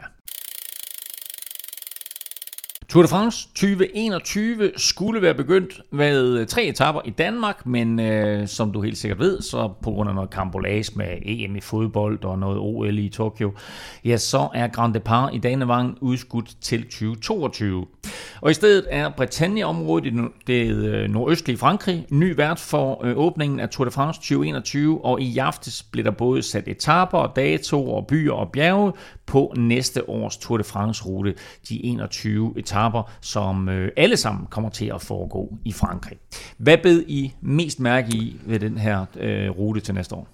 Tour de France 2021 skulle være begyndt med øh, tre etapper i Danmark, men øh, som du helt sikkert ved, så på grund af noget kambolage med EM i fodbold og noget OL i Tokyo, ja, så er Grand Depart i Danevang udskudt til 2022. Og i stedet er Bretagne-området i det øh, nordøstlige Frankrig ny vært for øh, åbningen af Tour de France 2021, og i aftes blev der både sat etaper, datoer, og byer og bjerge på næste års Tour de France-rute, de 21 etaper, som øh, alle sammen kommer til at foregå i Frankrig. Hvad bed I mest mærke i ved den her øh, rute til næste år?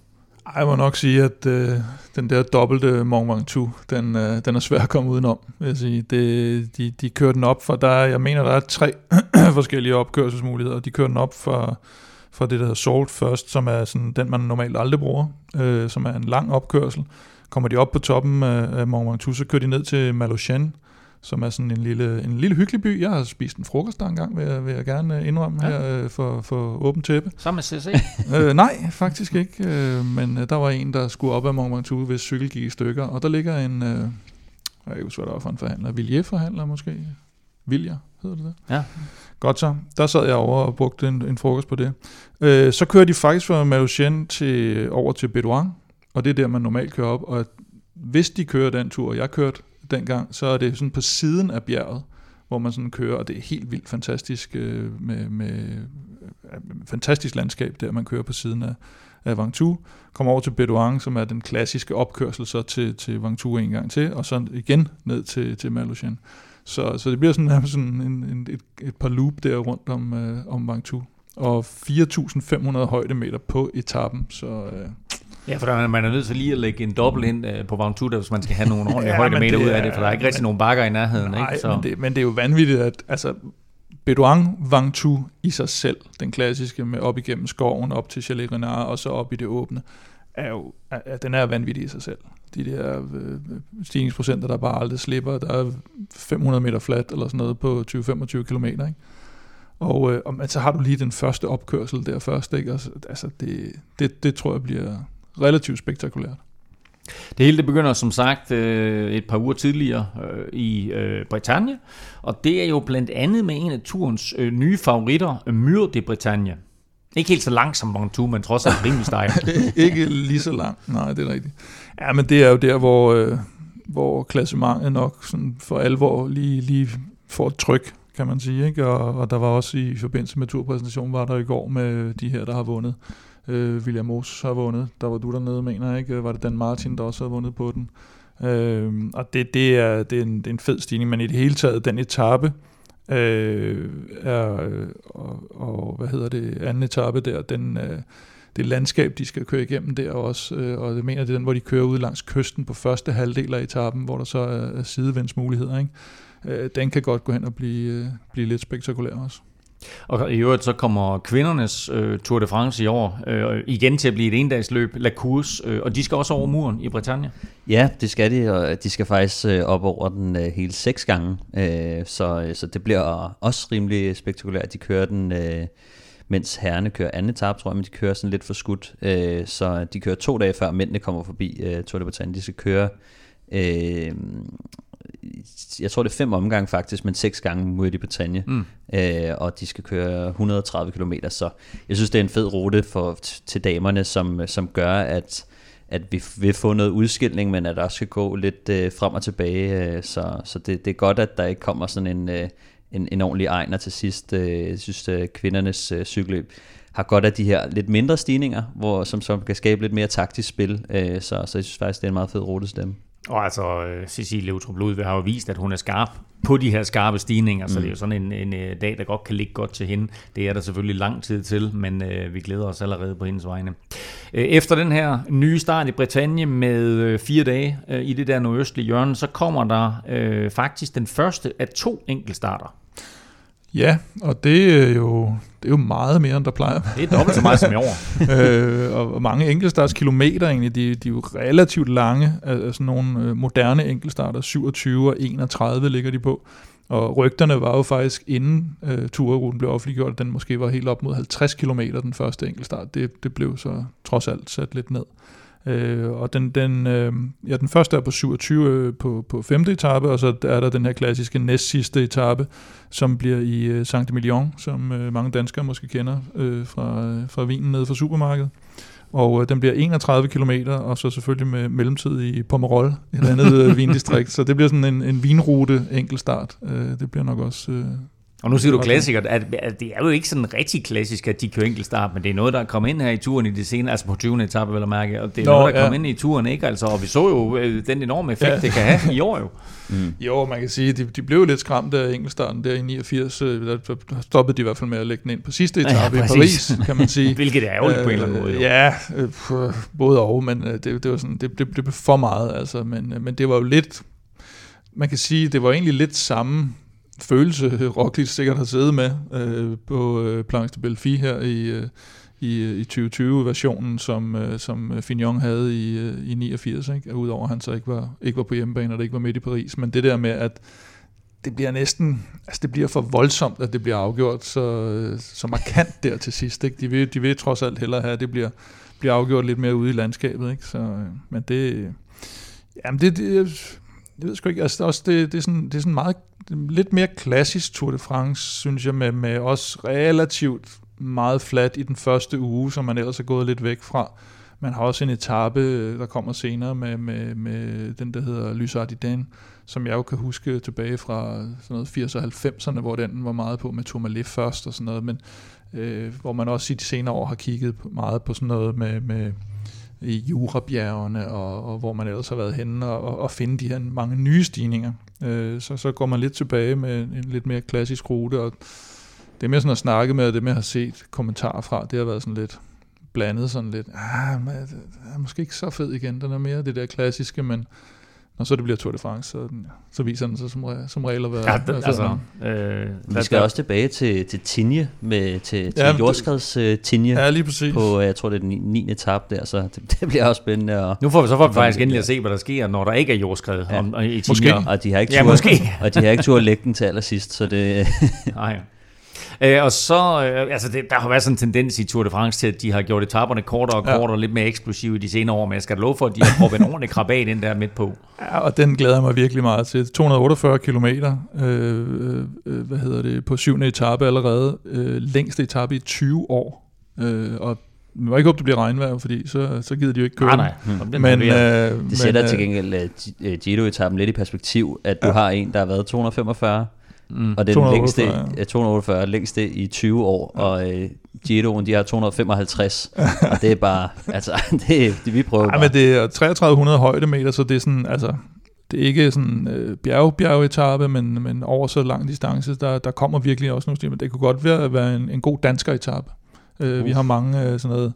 Jeg må nok sige, at øh, den der dobbelte Mont Ventoux, den, øh, den er svær at komme udenom. Vil jeg sige. Det, de, de kører den op for, der er, jeg mener, der er tre forskellige opkørselsmuligheder. De kører den op for, for det, der hedder Salt First, som er sådan, den, man normalt aldrig bruger, øh, som er en lang opkørsel. Kommer de op på toppen af Mont Ventoux, så kører de ned til Malocène, som er sådan en lille, en lille hyggelig by. Jeg har spist en frokost der engang, vil jeg, vil jeg gerne indrømme ja. her øh, for, for åben tæppe. Sammen med CC? øh, nej, faktisk ikke. Øh, men øh, der var en, der skulle op ad Mont Ventoux, hvis cykel gik i stykker. Og der ligger en, øh, jeg ved ikke, hvad der var for en forhandler, Vilje-forhandler måske? Vilja, hedder det det? Ja. Godt så. Der sad jeg over og brugte en, en frokost på det. Øh, så kører de faktisk fra Malocène til, over til Bedouin, og det er der, man normalt kører op. Og hvis de kører den tur, jeg kørte dengang, så er det sådan på siden af bjerget, hvor man sådan kører, og det er helt vildt fantastisk øh, med, med øh, øh, fantastisk landskab der, man kører på siden af, af Ventoux, kommer over til Bedouin, som er den klassiske opkørsel så til, til Ventoux en gang til, og så igen ned til, til Malushan. Så, så det bliver sådan, sådan en, en, et, et par loop der rundt om, øh, om Ventoux. Og 4.500 højdemeter på etappen, så øh, Ja, for man er nødt til lige at lægge en dobbelt ind uh, på Vagn hvis man skal have nogle ordentlige ja, højdemeter ud af det, for der er ikke rigtig nogen bakker i nærheden. Nej, ikke? Så. Men, det, men det er jo vanvittigt, at altså, Bedouin Vangtu i sig selv, den klassiske med op igennem skoven, op til Chalet Renard og så op i det åbne, er jo, er, den er vanvittig i sig selv. De der øh, stigningsprocenter, der bare aldrig slipper, der er 500 meter flat eller sådan noget på 20-25 km, ikke? Og, øh, og så har du lige den første opkørsel der først, ikke? Altså, altså det, det, det tror jeg bliver, relativt spektakulært. Det hele det begynder som sagt øh, et par uger tidligere øh, i øh, Bretagne, og det er jo blandt andet med en af turens nye favoritter, Myr de Bretagne. Ikke helt så lang som Mont men trods alt rimelig stejl. ikke lige så lang, nej, det er rigtigt. Ja, men det er jo der, hvor, hvor klassementet nok sådan for alvor lige, lige får et tryk, kan man sige. Ikke? Og, og der var også i forbindelse med turpræsentationen, var der i går med de her, der har vundet Øh, William Mos har vundet. Der var du dernede, mener jeg, ikke? Var det Dan Martin, der også havde vundet på den? Øh, og det, det, er, det, er en, det er en fed stigning, men i det hele taget, den etape, øh, er, og, og hvad hedder det, anden etape der, den, øh, det landskab, de skal køre igennem der også, øh, og jeg mener, det er den, hvor de kører ud langs kysten på første halvdel af etappen, hvor der så er, er sidevindsmuligheder, ikke? Øh, den kan godt gå hen og blive, øh, blive lidt spektakulær også. Og i øvrigt så kommer kvindernes øh, Tour de France i år øh, igen til at blive et endagsløb, La Course, øh, og de skal også over muren i Bretagne. Ja, det skal de, og de skal faktisk øh, op over den øh, hele seks gange, øh, så, øh, så det bliver også rimelig spektakulært. De kører den, øh, mens herrene kører anden etape, tror jeg, men de kører sådan lidt for skudt, øh, så de kører to dage før mændene kommer forbi øh, Tour de Bretagne. De skal køre øh, jeg tror det er fem omgange faktisk, men seks gange mod de Bretagne, mm. øh, og de skal køre 130 km, så jeg synes det er en fed rute for, til damerne, som, som gør, at, at vi vil få noget udskilning, men at der også skal gå lidt øh, frem og tilbage, øh, så, så det, det er godt, at der ikke kommer sådan en, øh, en, en ordentlig egner til sidst. Øh, jeg synes, at kvindernes øh, cykelløb har godt af de her lidt mindre stigninger, hvor, som, som kan skabe lidt mere taktisk spil, øh, så, så jeg synes faktisk, det er en meget fed rute til dem. Og altså, øh, Cecilie Utrup Ludvig har jo vist, at hun er skarp på de her skarpe stigninger, mm. så det er jo sådan en, en, øh, dag, der godt kan ligge godt til hende. Det er der selvfølgelig lang tid til, men øh, vi glæder os allerede på hendes vegne. Øh, efter den her nye start i Bretagne med øh, fire dage øh, i det der nordøstlige hjørne, så kommer der øh, faktisk den første af to enkeltstarter Ja, og det er jo, det er jo meget mere, end der plejer. Det er dobbelt så meget som i år. øh, og, mange enkeltstarts kilometer egentlig, de, de er jo relativt lange, altså nogle øh, moderne enkeltstarter, 27 og 31 ligger de på. Og rygterne var jo faktisk, inden øh, turruten blev offentliggjort, at den måske var helt op mod 50 km den første enkeltstart. Det, det blev så trods alt sat lidt ned. Øh, og den, den, øh, ja, den første er på 27 øh, på, på femte etape, og så er der den her klassiske næst sidste etape, som bliver i øh, Saint-Emilion, som øh, mange danskere måske kender øh, fra, øh, fra vinen nede fra supermarkedet. Og øh, den bliver 31 km, og så selvfølgelig med mellemtid i Pomerol, et andet øh, vindistrikt. Så det bliver sådan en, en vinrute enkeltstart. Øh, det bliver nok også øh, og nu siger du klassiker, at, at det er jo ikke sådan rigtig klassisk, at de kører enkeltstart, men det er noget, der er kommet ind her i turen i det senere, altså på 20. etape, vil jeg mærke, og det er Nå, noget, der er ja. kommet ind i turen, ikke? Altså, og vi så jo øh, den enorme effekt, ja. det kan have i år jo. Mm. Jo, man kan sige, de, de blev lidt skræmt af enkeltstarten der i 89, øh, der stoppede de i hvert fald med at lægge den ind på sidste etape ja, i Paris, kan man sige. Hvilket er ærgerligt på en eller anden måde. Jo. Ja, øh, både og, men det, det var sådan, det, det, det blev for meget, altså, men, men det var jo lidt, man kan sige, det var egentlig lidt samme følelse, Roglic sikkert har siddet med øh, på øh, Planche de Belfi her i, øh, i, øh, i 2020-versionen, som, øh, som Fignon havde i, øh, i 89, ikke? udover at han så ikke var, ikke var på hjemmebane, og det ikke var midt i Paris. Men det der med, at det bliver næsten, altså det bliver for voldsomt, at det bliver afgjort så, øh, så markant der til sidst. Ikke? De, vil, de vil trods alt hellere have, at det bliver, bliver afgjort lidt mere ude i landskabet. Ikke? Så, øh, men det, jamen det, det, jeg ved sgu ikke, altså også det, det, er sådan, det er sådan meget lidt mere klassisk Tour de France, synes jeg, med, med også relativt meget flat i den første uge, som man ellers er gået lidt væk fra. Man har også en etape, øh, der kommer senere med, med, med den, der hedder Lysard i Dan, som jeg jo kan huske tilbage fra sådan noget 80'erne og 90'erne, hvor den var meget på med Tourmalet først og sådan noget, men øh, hvor man også i de senere år har kigget meget på sådan noget med, med i Jurabjergene, og, og hvor man ellers har været henne, og, og finde de her mange nye stigninger. Øh, så, så går man lidt tilbage med en lidt mere klassisk rute, og det med sådan at snakke med, og det med at have set kommentarer fra, det har været sådan lidt blandet sådan lidt, ah, man, det øh, er måske ikke så fed igen, den er mere det der klassiske, men når så det bliver Tour de France, så, så viser den sig som, som regel at være... Ja, det, altså, øh, vi skal også tilbage til, til Tinje, med, til, til ja, jordskreds uh, Tinje. Ja, lige præcis. På, jeg tror, det er den 9. etape der, så det, det bliver også spændende. Og, nu får vi så for faktisk endelig at se, hvad der sker, når der ikke er jordskred ja. om, i Tinje. Måske. Og de har ikke tur, ja, måske. og de har ikke tur at lægge den til allersidst, så det... Nej. Øh, og så, øh, altså det, der har været sådan en tendens i Tour de France til, at de har gjort etaperne kortere og kortere, ja. lidt mere eksplosive i de senere år, men jeg skal love for, at de har prøvet en ordentlig krabat ind der midt på. Ja, og den glæder jeg mig virkelig meget til. 248 km, øh, øh, hvad hedder det, på syvende etape allerede, øh, længste etape i 20 år, øh, og vi må ikke håbe, det bliver regnvejr, fordi så, så gider de jo ikke køre. Nej, nej. Hmm. Men, øh, det sætter men, til gengæld uh, Giro-etappen lidt i perspektiv, at du ja. har en, der har været 245 Mm. Og det er den længste, ja. 248 længste i 20 år, ja. og uh, Giroen, de har 255, og det er bare, altså, det, det vi prøver ja, bare. men det er 3300 højdemeter, så det er sådan, altså, det er ikke sådan øh, bjerg, bjergetappe, men, men over så lang distance, der, der kommer virkelig også nogle stimer. Det kunne godt være, være en, en god dansker etape. Øh, vi har mange øh, sådan noget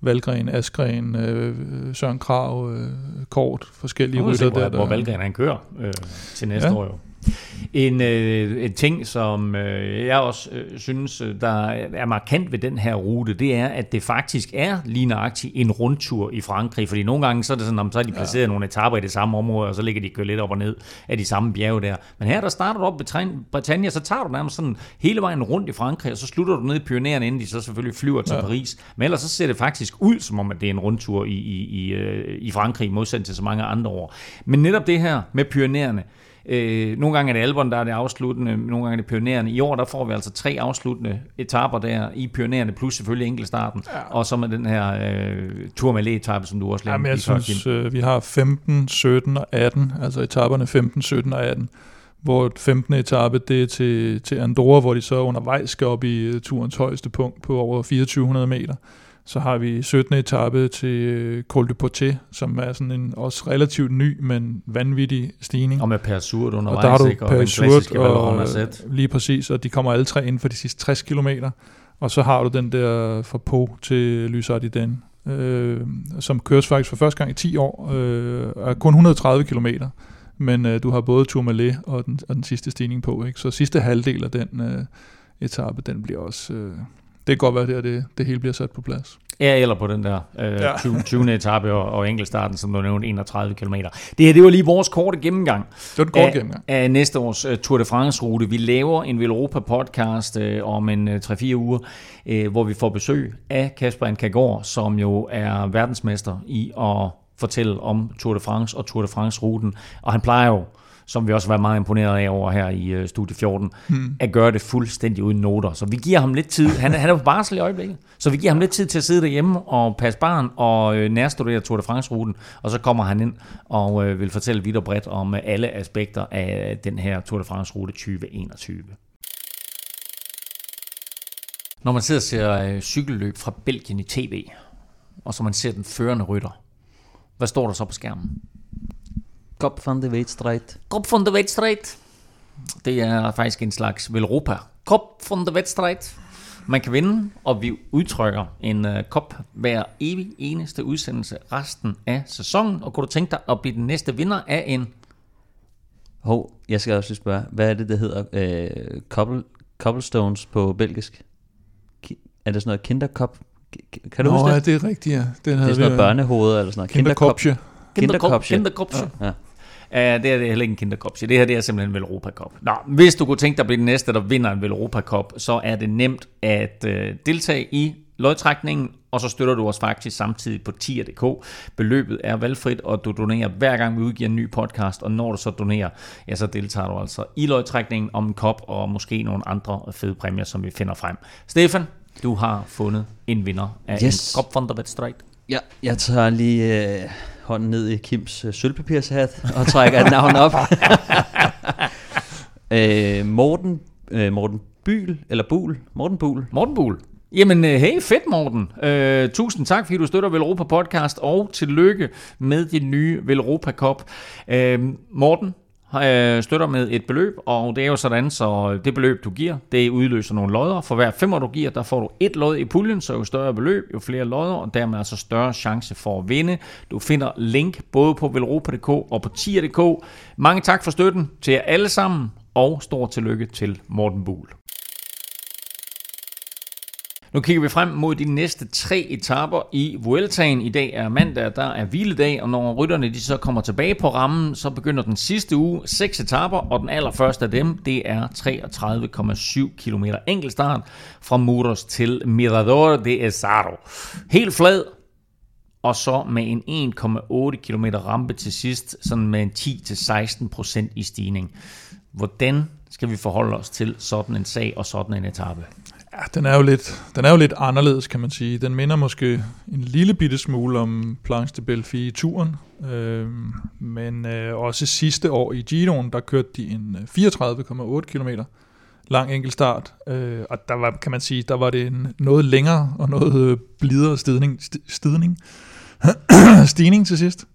Valgren, Askren, øh, Søren Krav, øh, Kort, forskellige rytter hvor, der. hvor der Valgren han kører øh, til næste Ja. år jo. En, øh, en ting, som øh, jeg også øh, synes, øh, der er markant ved den her rute, det er, at det faktisk er lige nøjagtigt en rundtur i Frankrig. Fordi nogle gange så er det sådan, om så har de placeret ja. nogle etaper i det samme område, og så ligger de kørt lidt op og ned af de samme bjerge der. Men her der starter du op ved Trin- Bretagne, så tager du nærmest sådan hele vejen rundt i Frankrig, og så slutter du ned i Pyrenæerne, inden de så selvfølgelig flyver til ja. Paris. Men ellers så ser det faktisk ud, som om at det er en rundtur i, i, i, øh, i Frankrig, modsat til så mange andre år. Men netop det her med Pyrenæerne, Øh, nogle gange er det Albon, der er det afsluttende, nogle gange er det Pyrenæerne. I år der får vi altså tre afsluttende etaper der i Pyrenæerne, plus selvfølgelig enkeltstarten, ja. og så med den her øh, Tourmalet-etappe, som du også Jamen, lavede jeg i før, synes, øh, vi har 15, 17 og 18, altså etaperne 15, 17 og 18, hvor 15. etape det er til, til Andorra, hvor de så undervejs skal op i øh, turens højeste punkt på over 2400 meter. Så har vi 17. etape til øh, Col du Portet, som er sådan en også relativt ny, men vanvittig stigning. Og med Per Surt Og undervejs, der har du ikke? og den Per Surt og Valeron Azet. lige præcis, og de kommer alle tre inden for de sidste 60 km. Og så har du den der fra Po til Lysardiden, øh, som køres faktisk for første gang i 10 år, øh, er kun 130 km. Men øh, du har både Tourmalet og den, og den sidste stigning på, ikke? Så sidste halvdel af den øh, etape, den bliver også... Øh, det kan godt være, der det, det hele bliver sat på plads. Ja, eller på den der øh, Ja. 20. 20. etape og, og enkeltstarten, som du nævnte, 31 km. Det her, det var lige vores korte gennemgang. Det var en kort af, gennemgang. af næste års uh, Tour de France-rute. Vi laver en Velropa podcast uh, om en uh, 3-4 uger, uh, hvor vi får besøg af Kasper Ankagård, som jo er verdensmester i at fortælle om Tour de France og Tour de France-ruten. Og han plejer jo, som vi også var meget imponeret af over her i uh, studie 14, hmm. at gøre det fuldstændig uden noter. Så vi giver ham lidt tid. Han, er- han er på barsel i øjeblikket, så vi giver ham lidt tid til at sidde derhjemme og passe barn og øh, nærstudere Tour de France-ruten, og så kommer han ind og øh, vil fortælle vidt og bredt om øh, alle aspekter af den her Tour de France-rute 2021. Når man sidder og ser øh, cykelløb fra Belgien i tv, og så man ser den førende rytter, hvad står der så på skærmen? Kop van de Weetstrijd. Kop van de Wedstrijd. Det er faktisk en slags Velropa. Kop van de Wedstrijd. Man kan vinde, og vi udtrykker en uh, kop hver evig eneste udsendelse resten af sæsonen. Og kunne du tænke dig at blive den næste vinder af en... Hov, jeg skal også lige spørge, hvad er det, der hedder øh, couple, cobblestones på belgisk? Er det sådan noget kinderkop? Ki- Kan du Nå, huske ja, det? det er rigtigt, ja. Den Det er sådan noget børnehoved eller sådan noget. Kinderkopje. Kinderkopje. Kinderkopje. Ja. Ja, det er det heller ikke en kinderkopje. Det her det er simpelthen en Velropa Cup. Nå, hvis du kunne tænke dig at blive den næste, der vinder en Velropa Cup, så er det nemt at øh, deltage i lodtrækningen, og så støtter du os faktisk samtidig på tier.dk. Beløbet er valgfrit, og du donerer hver gang vi udgiver en ny podcast, og når du så donerer, ja, så deltager du altså i lodtrækningen om en kop, og måske nogle andre fede præmier, som vi finder frem. Stefan, du har fundet en vinder af Yes. en kop von der Wettstreit. Ja, jeg tager lige øh, hånden ned i Kims øh, sølvpapirshat og trækker et navn op. øh, Morten, øh, Morten Byl, eller Bul, Morten Bul. Morten Buhl. Jamen, øh, hey, fedt Morten. Øh, tusind tak, fordi du støtter Velropa Podcast, og tillykke med din nye Velropa Cup. Øh, Morten øh, støtter med et beløb, og det er jo sådan, så det beløb, du giver, det udløser nogle lodder. For hver femmer, du giver, der får du et lod i puljen, så jo større beløb, jo flere lodder, og dermed altså større chance for at vinde. Du finder link både på velropa.dk og på tier.dk. Mange tak for støtten til jer alle sammen, og stor tillykke til Morten Buhl. Nu kigger vi frem mod de næste tre etaper i Vueltaen. I dag er mandag, der er hviledag, og når rytterne de så kommer tilbage på rammen, så begynder den sidste uge seks etaper, og den allerførste af dem, det er 33,7 km enkeltstart fra Muros til Mirador de Esaro. Helt flad, og så med en 1,8 km rampe til sidst, sådan med en 10-16% i stigning. Hvordan skal vi forholde os til sådan en sag og sådan en etape? Ja, den er, jo lidt, den er jo lidt anderledes, kan man sige. Den minder måske en lille bitte smule om Planche de Belfi i turen. Øh, men øh, også sidste år i Giroen, der kørte de en øh, 34,8 km lang enkeltstart. Øh, og der var, kan man sige, der var det en noget længere og noget øh, blidere stigning, stigning, stigning til sidst.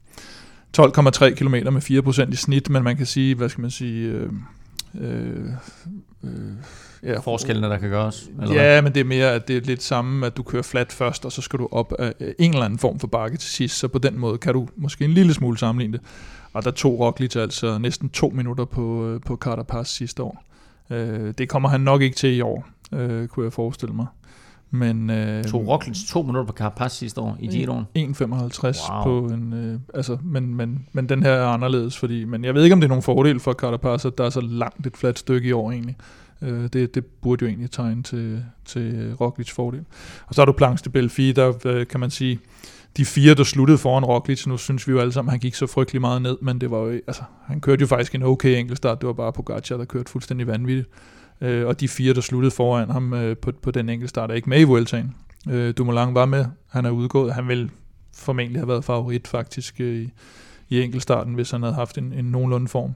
12,3 km med 4% i snit, men man kan sige, hvad skal man sige, øh, øh, øh, ja, Forskellene, der kan gøres? Eller hvad? Ja, men det er mere, at det er lidt samme, at du kører flat først, og så skal du op af en eller anden form for bakke til sidst, så på den måde kan du måske en lille smule sammenligne det. Og der tog Roglic altså næsten to minutter på, øh, på Carter Pass sidste år. Øh, det kommer han nok ikke til i år, øh, kunne jeg forestille mig. Men, øh, Tog Roglic to minutter på Carapaz sidste år i Giroen? 1,55 Wow. på en... Øh, altså, men, men, men den her er anderledes, fordi... Men jeg ved ikke, om det er nogen fordel for Carapaz, at der er så langt et fladt stykke i år egentlig. Øh, det, det burde jo egentlig tegne til, til øh, Roglic fordel. Og så har du Planks de Belfi, der øh, kan man sige... De fire, der sluttede foran Roglic, nu synes vi jo alle sammen, at han gik så frygtelig meget ned, men det var jo, altså, han kørte jo faktisk en okay enkeltstart, det var bare Pogacar, der kørte fuldstændig vanvittigt. Øh, og de fire, der sluttede foran ham øh, på, på den enkeltstart, er ikke med i Vueltaen. Øh, Dumoulin var med, han er udgået, han vil formentlig have været favorit faktisk øh, i, i enkeltstarten, hvis han havde haft en, en nogenlunde form.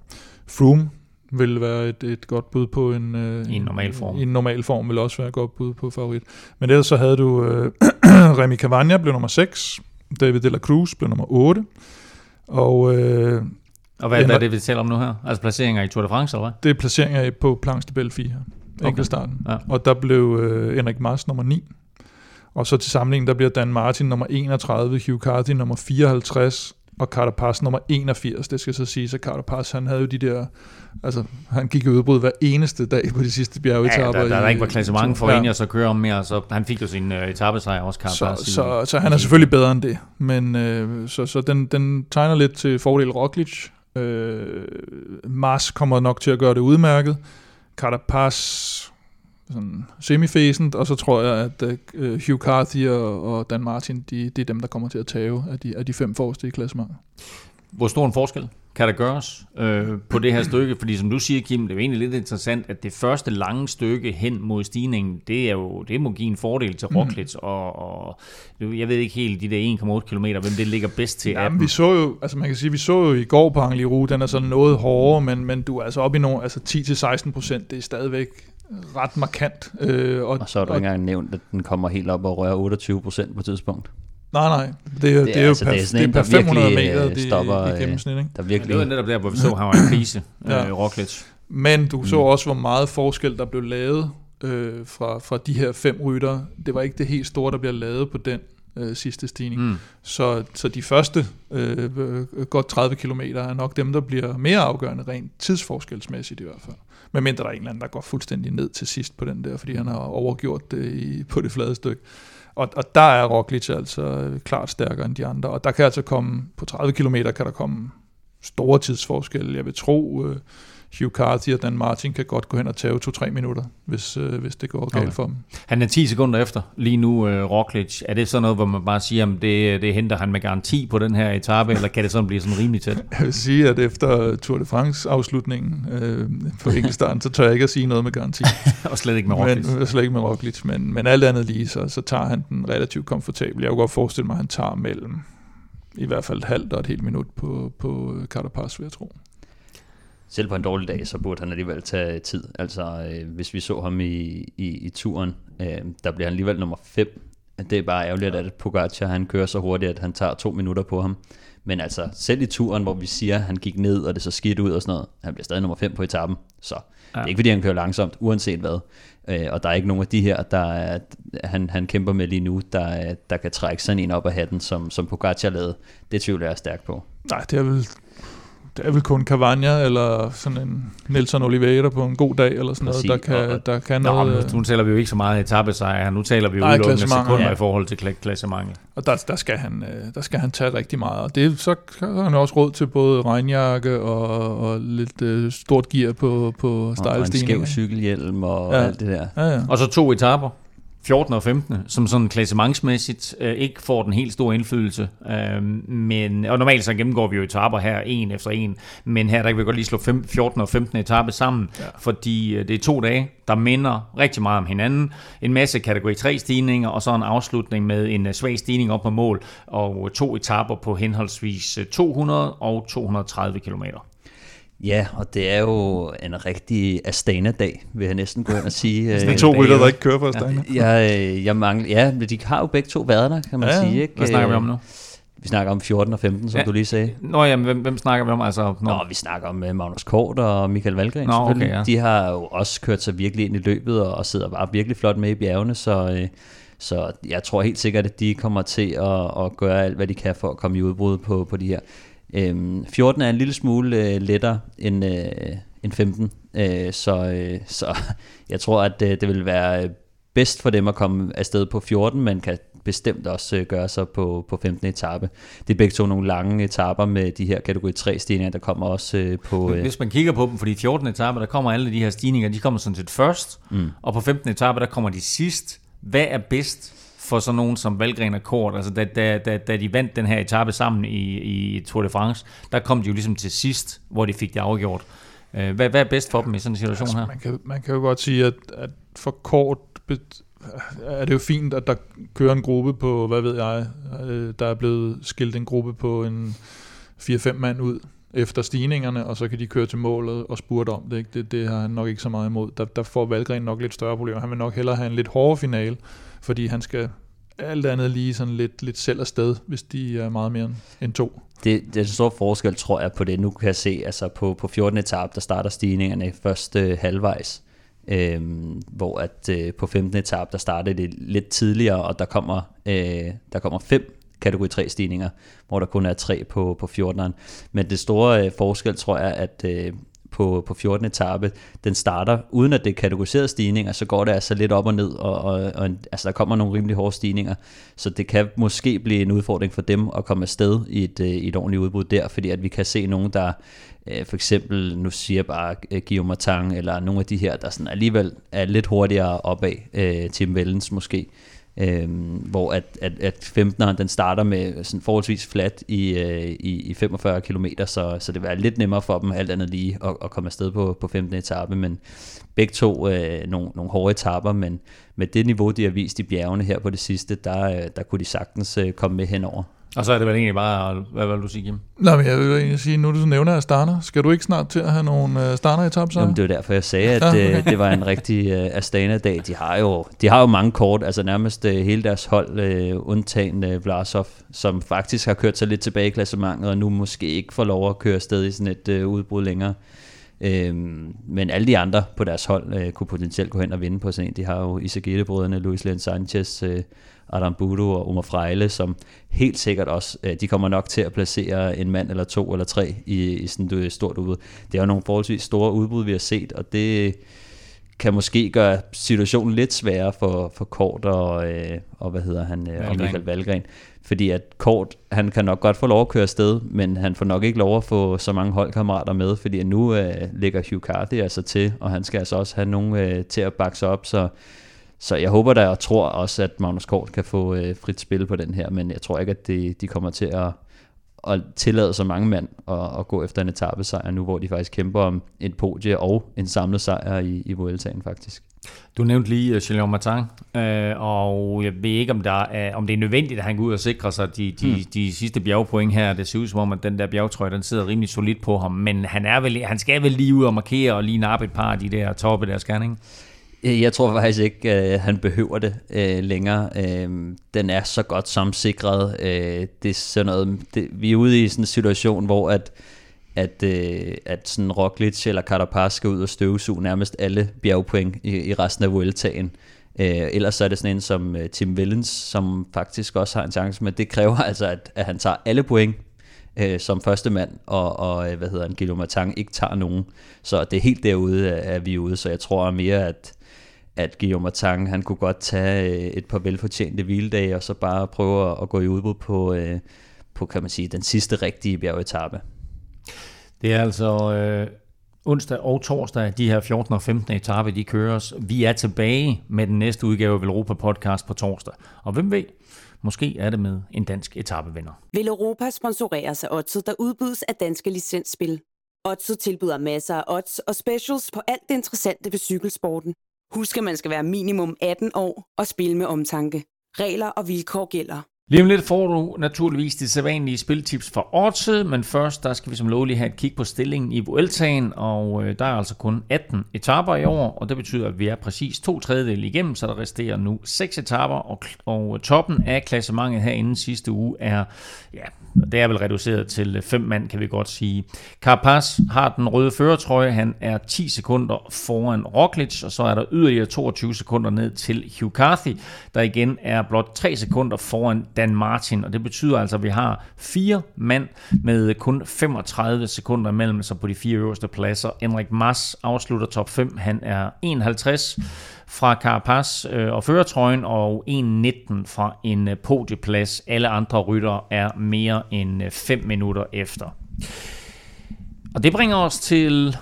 Froome vil være et, et godt bud på en, øh, I en normal form. En normal form vil også være et godt bud på favorit. Men ellers så havde du øh, Remy Cavagna blev nummer 6, David de la Cruz blev nummer 8, og øh, Og hvad, hvad er det, vi taler om nu her? Altså placeringer i Tour de France, eller hvad? det er placeringer på Planche de Belfi her, Okay. enkeltstarten. Ja. Og der blev øh, Henrik Mars nummer 9. Og så til sammenligning, der bliver Dan Martin nummer 31, Hugh Carty nummer 54, og Carapaz nummer 81. Det skal så siges, at Carapaz, han havde jo de der, altså han gik i udbrud hver eneste dag på de sidste Ja, bjergetapper. der, der, der i- ikke var klassement for ja. ja. en, og så kører om mere, så han fik jo sin uh, etappesejr også, Carapaz. Så, så, så han er selvfølgelig bedre end det, men øh, så, så den, den tegner lidt til fordel Roglic. Øh, Mars kommer nok til at gøre det udmærket. Carapaz sådan semifæsent, og så tror jeg, at øh, Hugh Carthy og, og Dan Martin, de, de er dem, der kommer til at tage af de, af de fem forreste i klassementet. Hvor stor en forskel kan der gøres øh, på det her stykke? Fordi som du siger, Kim, det er jo egentlig lidt interessant, at det første lange stykke hen mod stigningen, det, er jo, det må give en fordel til Roglic, mm. og, og jeg ved ikke helt de der 1,8 km, hvem det ligger bedst til Jamen, vi så jo, altså man kan sige, vi så jo i går på Angliru, den er sådan noget hårdere, men, men du er altså oppe i nogle, altså 10-16 procent, det er stadigvæk ret markant. Øh, og, Og så har du og, ikke engang nævnt, at den kommer helt op og rører 28 procent på et tidspunkt. Nej, nej. Det, er, det, det er jo altså- per, det er det sådan er en, per der 500 virkelig, meter øh, de, stopper, i øh, gennemsnit. Ikke? Der Men det var virkelig... netop der, hvor vi så, han var i krise, Ja. øh, Roglic. Men du så Mm. også, hvor meget forskel der blev lavet øh, fra, fra de her fem rytter. Det var ikke det helt store, der bliver lavet på den øh, sidste stigning. Mm. Så, så de første øh, øh, godt 30 km er nok dem, der bliver mere afgørende rent tidsforskelsmæssigt i hvert fald. Men mindre der er en eller anden, der går fuldstændig ned til sidst på den der, fordi han har overgjort det i, på det flade stykke. Og, og der er Roglic altså øh, klart stærkere end de andre. Og der kan altså komme, på 30 km kan der komme store tidsforskelle. Jeg vil tro, øh, Hugh Carthy og Dan Martin kan godt gå hen og tage 2-3 minutter, hvis, øh, hvis det går galt Okay. for dem. Han er 10 sekunder efter lige nu, øh, Roglic. Er det sådan noget, hvor man bare siger, at det, det henter han med garanti på den her etape, eller kan det sådan blive sådan rimelig tæt? Jeg vil sige, at efter Tour de France afslutningen øh, på enkeltstarten, så tør jeg ikke at sige noget med garanti. Og slet ikke med Roglic. men, slet ikke med Roglic, men, men alt andet lige, så, så tager han den relativt komfortabel. Jeg kunne godt forestille mig, at han tager mellem i hvert fald et halvt og et helt minut på, på Carapaz, vil jeg tro. Selv på en dårlig dag, så burde han alligevel tage tid. Altså, øh, hvis vi så ham i, i, i turen, øh, der bliver han alligevel nummer 5. Det er bare ærgerligt, at Pogacar han kører så hurtigt, at han tager to minutter på ham. Men altså, selv i turen, hvor vi siger, at han gik ned, og det så skidt ud og sådan noget, han bliver stadig nummer 5 på etappen. Så ja. det er ikke, fordi han kører langsomt, uanset hvad. Øh, og der er ikke nogen af de her, der er, han, han kæmper med lige nu, der, der kan trække sådan en op af hatten, som, som Pogacar lavede. Det tvivler jeg stærkt på. Nej, det er vel, det er vel kun Cavagna eller sådan en Nelson Oliveira på en god dag, eller sådan Præcis, noget, der kan, der kan Nå, noget. men nu, nu taler vi jo ikke så meget etappesejr, nu taler vi jo udelukkende sekunder ja. i forhold til kla- klassementet. Og der, der, skal han, øh, der skal han tage rigtig meget. Og det, så har han også råd til både regnjakke og, og lidt øh, stort gear på, på Og, og en skæv cykelhjelm og ja. alt det der. Ja, ja. Og så to etapper, 14 og 15, som sådan klassementsmæssigt øh, ikke får den helt store indflydelse. Øh, men, og normalt så gennemgår vi jo etapper her, en efter en, men her der kan vi godt lige slå fem, 14 og 15 etape sammen, ja. fordi øh, det er to dage, der minder rigtig meget om hinanden. En masse kategori 3 stigninger, og så en afslutning med en øh, svag stigning op på mål, og to etapper på henholdsvis øh, 200 og 230 kilometer. Ja, og det er jo en rigtig Astana-dag, vil jeg næsten gå ind og sige. Det er Øh, to rytter, der ikke kører for Astana. Jeg, øh, jeg mangler, ja, men de har jo begge to været der, kan man Ja, sige. Ikke? Hvad snakker vi om Øh, nu? Vi snakker om 14 og 15, som Ja. ja. du lige sagde. Nå ja, hvem, hvem snakker vi om? Altså, Nå, når, vi snakker om uh, Magnus Kort og Michael Valgren Nå, okay, ja. De har jo også kørt sig virkelig ind i løbet og, og sidder bare virkelig flot med i bjergene, så, øh, så jeg tror helt sikkert, at de kommer til at, at gøre alt, hvad de kan for at komme i udbrud på, på de her. Øhm, 14 er en lille smule øh, lettere end, øh, end 15, øh, så, øh, så jeg tror, at øh, det vil være øh, bedst for dem at komme afsted på 14, men kan bestemt også øh, gøre sig på, på 15. etape. Det er begge to nogle lange etaper med de her kategori 3 stigninger, der kommer også øh, på... Øh, hvis man kigger på dem, fordi 14. etape, der kommer alle de her stigninger, de kommer sådan set først, mm. og på 15. etape, der kommer de sidst. Hvad er bedst for sådan nogen som Valgren og Kort? Altså, da, da, da, da de vandt den her etape sammen i, i Tour de France, der kom de jo ligesom til sidst, hvor de fik det afgjort. Øh, Hvad, hvad er bedst for dem i sådan en situation her? Man kan, man kan jo godt sige, at, at for kort er det jo fint, at der kører en gruppe på, hvad ved jeg, øh, der er blevet skilt en gruppe på en 4-5 mand ud efter stigningerne, og så kan de køre til målet og spurte om det. Ikke? Det, det har han nok ikke så meget imod. Der, der får Valgren nok lidt større problemer. Han vil nok hellere have en lidt hårdere finale, fordi han skal alt andet lige sådan lidt, lidt selv afsted, hvis de er meget mere end- to. det, det er en stor forskel, tror jeg, på det. Nu kan jeg se, altså på, på 14. etape, der starter stigningerne først øh, halvvejs, øh, hvor at øh, på 15. etape, der starter det lidt tidligere, og der kommer, øh, der kommer fem kategori 3 stigninger, hvor der kun er tre på, på 14'eren. Men det store øh, forskel, tror jeg, at øh, på, på 14. etape, den starter, uden at det er kategoriserede stigninger, så går det altså lidt op og ned, og, og, og altså der kommer nogle rimelig hårde stigninger, så det kan måske blive en udfordring for dem at komme afsted i et, øh, i et ordentligt udbud der, fordi at vi kan se nogen, der øh, for eksempel, nu siger jeg bare øh, Guillaume Martin, eller nogle af de her, der sådan alligevel er lidt hurtigere opad, Tim Vellens måske, Øhm, hvor at, at, at 15'eren den starter med sådan forholdsvis flat i, øh, i, i 45 km, så, så det var lidt nemmere for dem alt andet lige at, at komme afsted på, på 15. etape, men begge to øh, nogle, nogle hårde etaper, men med det niveau, de har vist i bjergene her på det sidste, der, øh, der kunne de sagtens øh, komme med henover. Og så er det vel egentlig bare, hvad vil du sige, Kim? Nå, men jeg vil egentlig sige, nu du nævner Astana, skal du ikke snart til at have nogle uh, starter-etappen så? Jamen, det var derfor, jeg sagde, at Ja, okay. øh, det var en rigtig øh, Astana-dag. De har, jo, de har jo mange kort, altså nærmest øh, hele deres hold, øh, undtagen øh, Vlasov, som faktisk har kørt sig lidt tilbage i klassementet, og nu måske ikke får lov at køre afsted i sådan et øh, udbrud længere. Øhm, men alle de andre på deres hold øh, kunne potentielt gå hen og vinde på sådan en. De har jo Isagete-brødrene, Luis Len Sanchez, øh, Adam Budo og Omar Frejle, som helt sikkert også, øh, de kommer nok til at placere en mand eller to eller tre i, i sådan et stort udbud. Det er jo nogle forholdsvis store udbud, vi har set, og det kan måske gøre situationen lidt sværere for, for Kort og, øh, og hvad hedder han, øh, og. Michael Valgren. Fordi at Kort, han kan nok godt få lov at køre afsted, men han får nok ikke lov at få så mange holdkammerater med, fordi nu øh, ligger Hugh Carthy altså til, og han skal altså også have nogen øh, til at bakke sig op, så så jeg håber da og tror også, at Magnus Kort kan få øh, frit spil på den her, men jeg tror ikke, at det, de kommer til at, at tillade så mange mand at, at gå efter en etappesejr nu, hvor de faktisk kæmper om et podie og en samlet sejr i, i Vueltaen faktisk. Du nævnte lige uh, Julien Martin, øh, og jeg ved ikke, om, der er, om det er nødvendigt, at han går ud og sikrer sig de, de, Hmm. mm. de sidste bjergpoint her. Det ser ud som om, at den der bjergtrøje, den sidder rimelig solidt på ham, men han, er vel, han skal vel lige ud og markere og lige nappe et par af de der toppe der, skal ikke? Øh, Jeg tror faktisk ikke, at han behøver det øh, længere. Øh, den er så godt samsikret. Øh, det er sådan noget, det, vi er ude i sådan en situation, hvor at, at, øh, at sådan Roglic eller Carapaz skal ud og støvsuge nærmest alle bjergpoint i, i resten af Vueltaen. Øh, ellers så er det sådan en som øh, Tim Willens, som faktisk også har en chance, men det kræver altså, at, at han tager alle point øh, som første mand, og, og øh, hvad hedder han, Guillaume Martin ikke tager nogen. Så det er helt derude, at, at vi er ude, så jeg tror mere, at at Guillaume Martin, han kunne godt tage øh, et par velfortjente hviledage, og så bare prøve at, at gå i udbud på, øh, på, kan man sige, den sidste rigtige bjergetappe. Det er altså øh, onsdag og torsdag, de her 14. og 15. etape, de køres. Vi er tilbage med den næste udgave af Europa Podcast på torsdag. Og hvem ved, måske er det med en dansk etapevinder. Vil Europa sponsoreres af Odset, der udbydes af danske licensspil. Odset tilbyder masser af odds og specials på alt det interessante ved cykelsporten. Husk, at man skal være minimum 18 år og spille med omtanke. Regler og vilkår gælder. Lige om lidt får du naturligvis de sædvanlige spiltips fra Odset, men først der skal vi som lovligt have et kig på stillingen i Vueltaen, og øh, der er altså kun 18 etaper i år, og det betyder, at vi er præcis to tredjedel igennem, så der resterer nu 6 etaper, og, og øh, toppen af klassementet herinde sidste uge er, ja, det er vel reduceret til øh, 5 mand, kan vi godt sige. Carapaz har den røde føretrøje, han er 10 sekunder foran Roglic, og så er der yderligere 22 sekunder ned til Hugh Carthy, der igen er blot 3 sekunder foran Dan Martin, og det betyder altså, at vi har fire mand med kun 35 sekunder imellem sig på de fire øverste pladser. Henrik Mas afslutter top 5, han er 51 fra Carapaz øh, og føretrøjen, og 1.19 fra en øh, podieplads. Alle andre rytter er mere end øh, 5 minutter efter. Og det bringer os til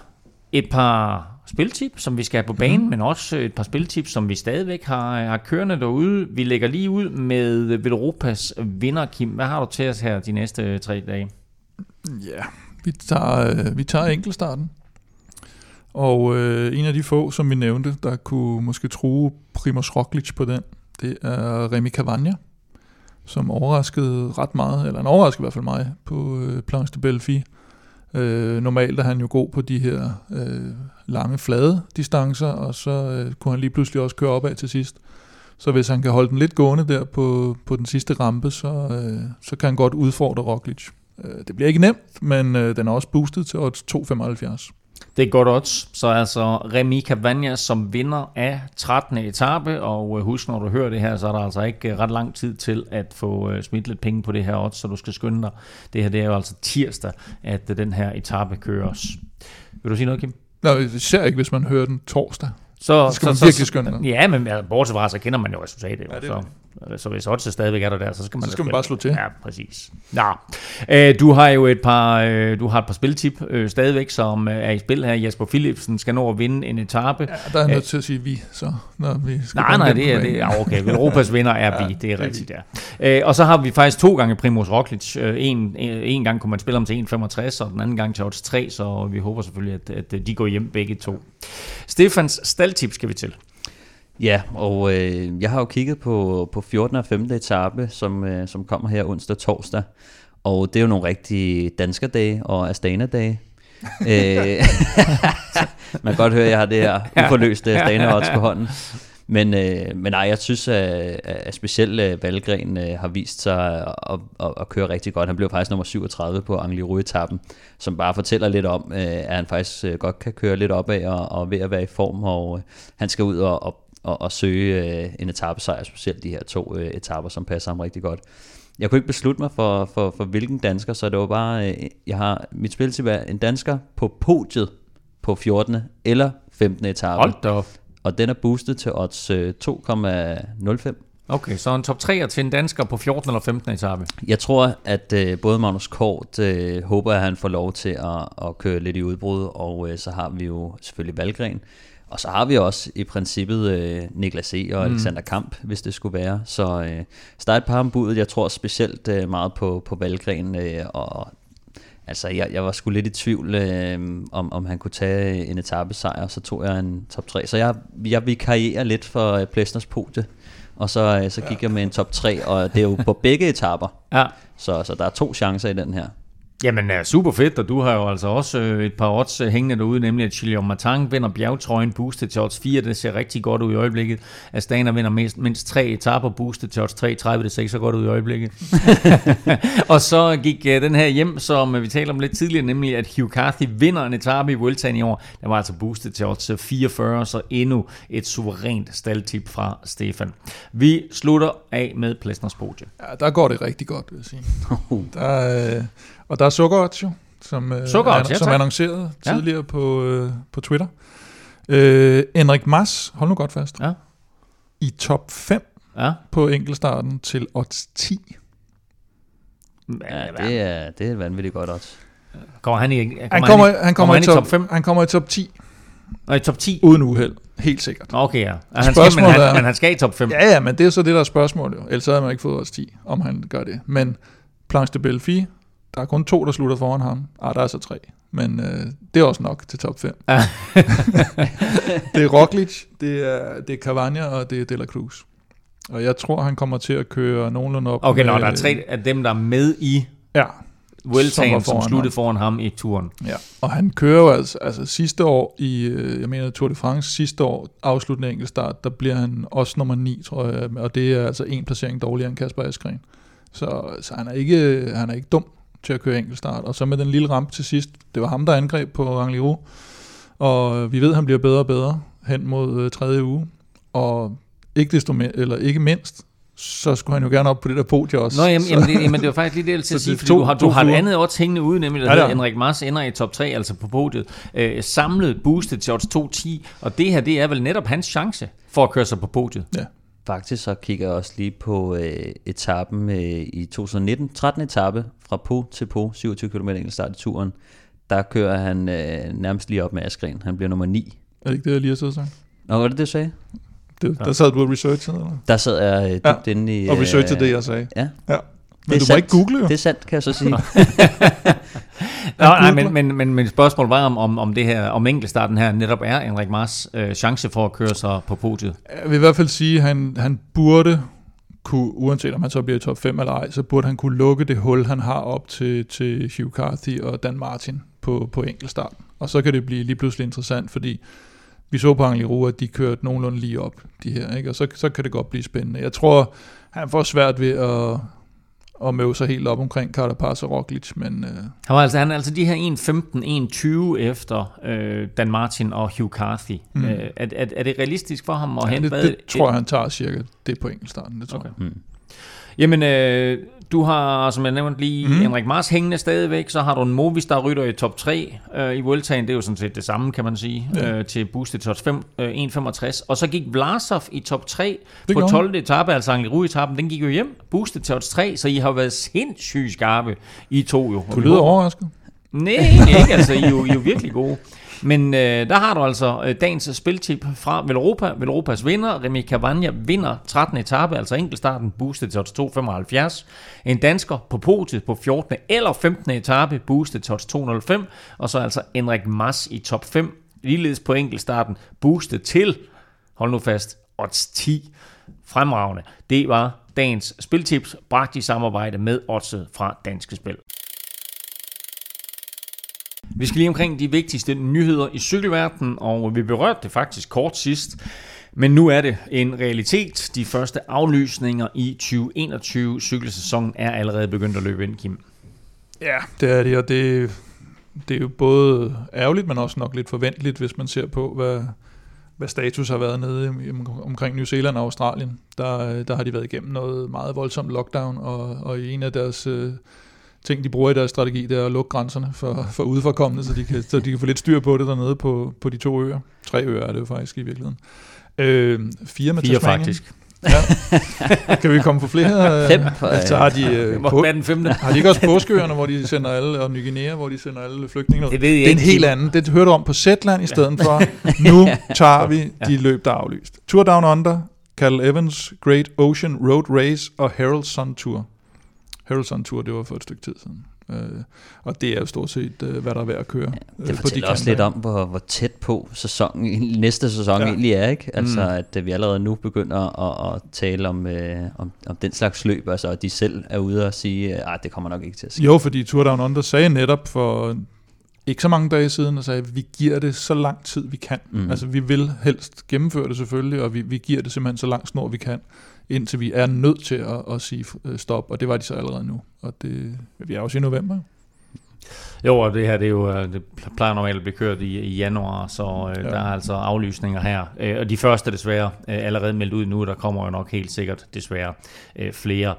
et par spiltip, som vi skal have på banen, mm. men også et par spiltip, som vi stadigvæk har, har kørende derude. Vi lægger lige ud med Velropas vinder, Kim. Hvad har du til os her de næste tre dage? Ja, vi tager, vi tager enkeltstarten. Og øh, en af de få, som vi nævnte, der kunne måske true Primoz Roglic på den, det er Remy Cavagna, som overraskede ret meget, eller han overraskede i hvert fald mig, på øh, Planche de Belfi. Øh, normalt er han jo god på de her øh, lange, flade distancer, og så øh, kunne han lige pludselig også køre opad til sidst. Så hvis han kan holde den lidt gående der på, på den sidste rampe, så, øh, så kan han godt udfordre Roglic. Øh, det bliver ikke nemt, men øh, den er også boostet til odds 2,75. Det er godt odds. Så altså Remy Cavagna som vinder af 13. etape, og øh, husk, når du hører det her, så er der altså ikke øh, ret lang tid til at få øh, smidt lidt penge på det her odds, så du skal skynde dig. Det her det er jo altså tirsdag, at den her etape køres. Vil du sige noget, Kim? Nej, især ikke, hvis man hører den torsdag. Så, så skal man så, virkelig skynde. Ja, men ja, bortset fra, så kender man jo resultatet. Ja, det så. Så hvis odds stadigvæk er der der, så skal man, så skal man bare slå til. Ja, præcis. Nå. Øh, du har jo et par, øh, du har et par spiltip øh, stadigvæk, som er i spil her. Jesper Philipsen skal nå at vinde en etape. Ja, der er nødt til at sige vi, så når vi skal Nej, nej, det er, det er okay. Europas vinder er ja, vi, det er rigtigt, ja. Og så har vi faktisk to gange Primoz Roglic. En, en gang kunne man spille om til 1,65, og den anden gang til odds 3, så vi håber selvfølgelig, at, at de går hjem begge to. Stefans staldtip skal vi til. Ja, og øh, jeg har jo kigget på, på 14. og 15. etape, som, øh, som kommer her onsdag og torsdag. Og det er jo nogle rigtige danskerdage og Astana-dage. øh, man kan godt høre, at jeg har det her uforløste Astana odds på hånden. Men, øh, men nej, jeg synes, at, at specielt øh, Valgren øh, har vist sig at, at, at køre rigtig godt. Han blev faktisk nummer 37 på Angliru-etappen, som bare fortæller lidt om, øh, at han faktisk øh, godt kan køre lidt opad og, og ved at være i form, og øh, han skal ud og, og og, og søge øh, en etappesejr, specielt de her to øh, etapper, som passer ham rigtig godt. Jeg kunne ikke beslutte mig for, for, for hvilken dansker, så det var bare, øh, jeg har mit spil til at en dansker på podiet på 14. eller 15. etape. Hold da op. Og den er boostet til odds øh, 2,05. Okay, så en top 3 til en dansker på 14 eller 15 etape. Jeg tror, at øh, både Magnus Kort øh, håber, at han får lov til at, at køre lidt i udbrud, og øh, så har vi jo selvfølgelig Valgren, og så har vi også i princippet øh, Niklas E. og mm. Alexander Kamp, hvis det skulle være. Så, øh, så der er et par om budet. Jeg tror specielt øh, meget på, på Valgren. Øh, og altså, jeg, jeg var sgu lidt i tvivl, øh, om, om han kunne tage en etappesejr. Så tog jeg en top 3. Så jeg, jeg vil karriere lidt for øh, Plesners podie. Og så, øh, så gik ja. jeg med en top 3, og det er jo på begge etapper. Ja. Så, så der er to chancer i den her. Jamen, er super fedt, og du har jo altså også øh, et par odds øh, hængende derude, nemlig at Chilion Matang vinder bjergtrøjen boostet til odds 4, det ser rigtig godt ud i øjeblikket. Astana vinder mindst, mindst tre etaper boostet til odds 3, 30, det ser ikke så godt ud i øjeblikket. og så gik uh, den her hjem, som vi talte om lidt tidligere, nemlig at Hugh Carthy vinder en etape i Vueltaen i år. Den var altså boostet til odds 44, så endnu et suverænt staldtip fra Stefan. Vi slutter af med Plesners podie. Ja, der går det rigtig godt, vil jeg sige. der, øh og der er Sukkerot jo, som, øh, Sukkerot, ja, som annoncerede ja. tidligere på, øh, på Twitter. Øh, Henrik Mas, hold nu godt fast, ja. i top 5 ja. på enkeltstarten til odds 10. Ja, det er, det er vanvittigt godt odds. Kommer han i, kommer han, kommer, han, han, kommer, han i top, 5? Han kommer i top 10. Og i top 10? Uden uheld. Helt sikkert. Okay, ja. Han skal, men, han, er, men han skal i top 5. Ja, ja, men det er så det, der er spørgsmålet jo. Ellers havde man ikke fået odds 10, om han gør det. Men Planche de Belfi der er kun to, der slutter foran ham. Ah, der er så tre. Men øh, det er også nok til top 5. det er Roglic, det er, det er Cavagna og det er De La Cruz. Og jeg tror, han kommer til at køre nogenlunde op. Okay, nå, med- der er tre af dem, der er med i Ja, Vueltaen, som, foran sluttede ham. foran ham i turen. Ja, og han kører jo altså, altså sidste år i, øh, jeg mener Tour de France, sidste år, afsluttende enkeltstart, der bliver han også nummer 9, tror jeg, og det er altså en placering dårligere end Kasper Askren. Så, så han, er ikke, han er ikke dum til at køre enkeltstart. Og så med den lille rampe til sidst, det var ham, der angreb på Rangliro, og vi ved, at han bliver bedre og bedre hen mod øh, tredje uge, og ikke, desto me- eller ikke mindst, så skulle han jo gerne op på det der podie også. Nå, jamen, jamen, det, jamen det var faktisk lige det, jeg til at sige, fordi to- du har, du har et andet odds hængende ude, nemlig der Ja, ja, Henrik Mars ender i top 3, altså på podiet. Øh, samlet boostet til odds 2.10, og det her, det er vel netop hans chance for at køre sig på podiet. ja. Faktisk så kigger jeg også lige på øh, etappen øh, i 2019, 13. etape fra Po til Po, 27 km start i turen. Der kører han øh, nærmest lige op med Askren. Han bliver nummer 9. Er det ikke det, jeg lige har siddet og sagt? Nå, var det det, du sagde? Det, der sad du og researchede, eller? Der sad jeg øh, dybt Ja, inde i... Og researchede det, jeg sagde. Ja, Ja. Men det er du må sandt. ikke google jo. Det er sandt, kan jeg så sige. Nå, nej, men, men, men, men spørgsmålet var, om, om, om det her, om enkeltstarten her netop er Henrik Mars øh, chance for at køre sig på podiet. Jeg vil i hvert fald sige, at han, han burde kunne, uanset om han så bliver i top 5 eller ej, så burde han kunne lukke det hul, han har op til, til Hugh Carthy og Dan Martin på, på enkeltstart. Og så kan det blive lige pludselig interessant, fordi vi så på Angliru, at de kørte nogenlunde lige op, de her, ikke? og så, så kan det godt blive spændende. Jeg tror, han får svært ved at, at møve sig helt op omkring Carapaz og Roglic, men øh, Han, var altså, han er altså de her 1.15-1.20 efter øh, Dan Martin og Hugh Carthy. Mm. Øh, er, er, er det realistisk for ham at ja, hente? det, det tror jeg, han tager cirka det på enkeltstarten, det tror Okay. jeg. Mm. Jamen, øh, du har, som jeg nævnte lige, mm. Henrik Mars hængende stadigvæk, så har du en Movistar rytter i top 3 øh, i Vueltaen, det er jo sådan set det samme, kan man sige, Ja. øh, til boostet top 5, øh, 1.65, og så gik Vlasov i top 3 Det på gjorde 12. etape, altså Angliru-etappen, den gik jo hjem, boostet til odds 3, så I har været sindssygt skarpe, I to jo. Du lyder overrasket. Nej, ikke. Altså, I er jo, I er jo virkelig gode. Men øh, der har du altså øh, dagens spiltip fra Velropa. Velropas vinder, Remy Cavagna, vinder 13. etape, altså enkeltstarten, boostet til 2,75. En dansker på podiet på 14. eller 15. etape, boostet til 2,05. Og så altså Henrik Mas i top 5, ligeledes på enkeltstarten, boostet til, hold nu fast, odds 10. Fremragende. Det var dagens spiltips, bragt i samarbejde med Oddset fra Danske Spil. Vi skal lige omkring de vigtigste nyheder i cykelverdenen, og vi berørte det faktisk kort sidst. Men nu er det en realitet. De første aflysninger i 2021 cykelsæsonen er allerede begyndt at løbe ind, Kim. Ja, det er det, og det, det er jo både ærgerligt, men også nok lidt forventeligt, hvis man ser på, hvad, hvad status har været nede omkring New Zealand og Australien. Der, øh, der har de været igennem noget meget voldsomt lockdown, og, og i en af deres øh, ting, de bruger i deres strategi, det er at lukke grænserne for, for udefrakommende, så de, kan, så de kan få lidt styr på det dernede på, på de to øer. Tre øer er det jo faktisk i virkeligheden. Øh, fire med Fire Tasmanien. faktisk. Ja. kan vi komme på flere? Fem, for- Så har de, øh, på, den femte? har de ikke også påskeøerne, hvor de sender alle, og Ny Guinea, hvor de sender alle flygtninge? Det ved jeg det er en helt anden. Det du om på Zetland i stedet for. Nu tager vi de løb, der er aflyst. Tour Down Under, Cal Evans, Great Ocean Road Race og Herald Sun Tour. Tour, det var for et stykke tid siden. Øh, og det er jo stort set, øh, hvad der er værd at køre. øh, Det på fortæller de også lidt om, hvor, hvor tæt på sæsonen, næste sæson Ja. ja. egentlig er. Ikke? Altså, Mm. mm. at øh, vi allerede nu begynder at, at tale om, øh, om, om den slags løb, altså at de selv er ude og sige, at det kommer nok ikke til at ske. Jo, fordi Tour Down Under sagde netop for ikke så mange dage siden, og sagde, at vi giver det så lang tid, vi kan. Mm. Altså, vi vil helst gennemføre det selvfølgelig, og vi, vi giver det simpelthen så lang snor, vi kan, indtil vi er nødt til at, at sige øh, stop, og det var de så allerede nu. Og det, vi er også i november. Jo, og det her det er jo, øh, det plejer normalt at blive kørt i, i januar, så øh, Ja. ja. der er altså aflysninger her. Øh, og de første desværre øh, allerede meldt ud nu, der kommer jo nok helt sikkert desværre øh, flere.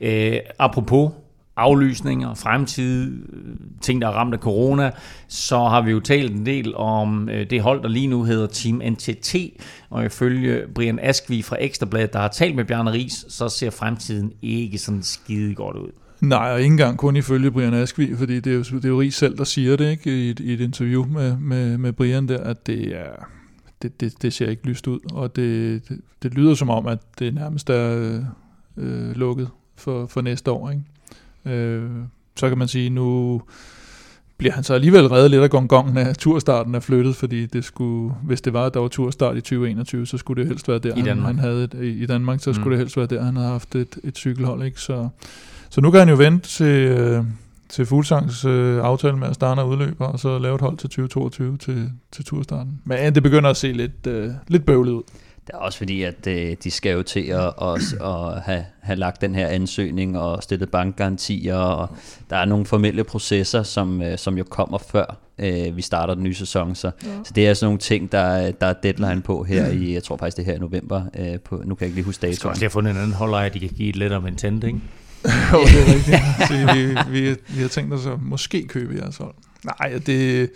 Øh, apropos aflysninger, fremtid, øh, ting, der er ramt af corona, så har vi jo talt en del om øh, det hold, der lige nu hedder Team NTT, og ifølge Brian Askvi fra Ekstrabladet, der har talt med Bjarne Ries, så ser fremtiden ikke sådan skide godt ud. Nej, og ikke engang kun ifølge Brian Askvi, fordi det er jo, det er jo Ries selv, der siger det ikke i et, i et interview med, med, med Brian der, at det er det, det, det ser ikke lyst ud, og det, det, det lyder som om, at det nærmest er øh, øh lukket for, for næste år. Ikke? Øh, så kan man sige, nu bliver han så alligevel reddet lidt af gongongen af turstarten er flyttet, fordi det skulle, hvis det var, at der var turstart i 2021, så skulle det helst være der, I Danmark. Han, havde et, i Danmark, så skulle Mm. det helst være der, han havde haft et, et cykelhold. Ikke? Så, så nu kan han jo vente til, øh, til Fuglsangs øh, aftale med at starte udløber, og så lave et hold til 2022 til, til turstarten. Men det begynder at se lidt, øh, lidt bøvlet ud. Det er også fordi, at øh, de skal jo til at, at, at have, have lagt den her ansøgning og stillet bankgarantier, og der er nogle formelle processer, som, øh, som jo kommer før øh, vi starter den nye sæson. Så, ja. så det er sådan nogle ting, der, der er deadline på her i, jeg tror faktisk det er her i november, øh, på, nu kan jeg ikke lige huske Jeg skal datoen. også lige have fundet en anden holder, at de kan give et lidt om en tent, ikke? jo, det er rigtigt. Så vi, vi, vi har tænkt os at måske købe jeres hold. Nej, det,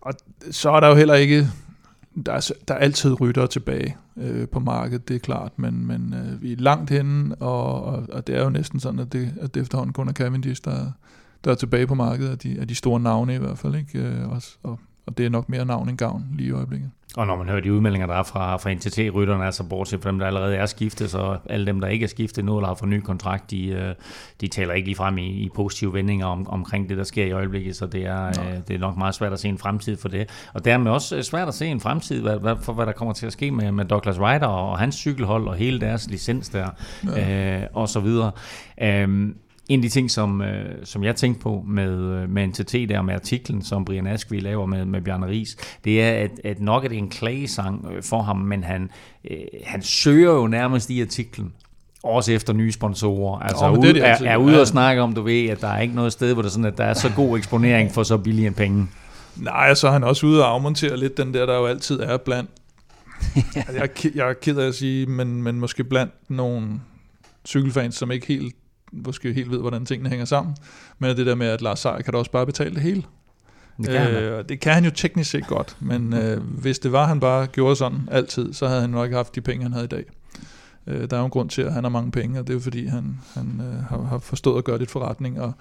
og så er der jo heller ikke, der er, der er altid ryttere tilbage øh, på markedet, det er klart, men, men øh, vi er langt henne, og, og, og det er jo næsten sådan, at det, at det efterhånden kun er Cavendish, der, der er tilbage på markedet, af de, af de store navne i hvert fald, ikke? Øh, også, og, og det er nok mere navn end gavn lige i øjeblikket. Og når man hører de udmeldinger, der er fra, fra NTT-rytterne, altså bortset fra dem, der allerede er skiftet, så alle dem, der ikke er skiftet nu eller har fået ny kontrakt, de, øh, de taler ikke ligefrem i, i positive vendinger om, omkring det, der sker i øjeblikket, så det er, øh, det er nok meget svært at se en fremtid for det. Og dermed også øh, svært at se en fremtid hvad, hvad, for, hvad der kommer til at ske med, med Douglas Ryder og hans cykelhold og hele deres licens der, ja. øh, og så videre. Um, en af de ting, som, øh, som jeg tænkte på med, øh, med NTT der, med artiklen, som Brian Askvi laver med, med Bjarne Ries, det er, at, at nok er det en klagesang øh, for ham, men han, øh, han søger jo nærmest i artiklen også efter nye sponsorer. Altså oh, det er er, er ude Ja. og snakke om, du ved, at der er ikke noget sted, hvor der, sådan, at der er så god eksponering for så billige en penge. Nej, og så er han også ude og afmontere lidt den der, der jo altid er blandt. Altså, jeg, jeg er ked af at sige, men, men måske blandt nogle cykelfans, som ikke helt, måske helt ved, hvordan tingene hænger sammen. Men det der med, at Lars Seier kan da også bare betale det hele. Det kan han. Øh, og det kan han jo teknisk set godt, men øh, hvis det var, han bare gjorde sådan altid, så havde han nok ikke haft de penge, han havde i dag. Øh, der er jo en grund til, at han har mange penge, og det er jo fordi, han, han øh, har, har forstået at gøre lidt forretning, og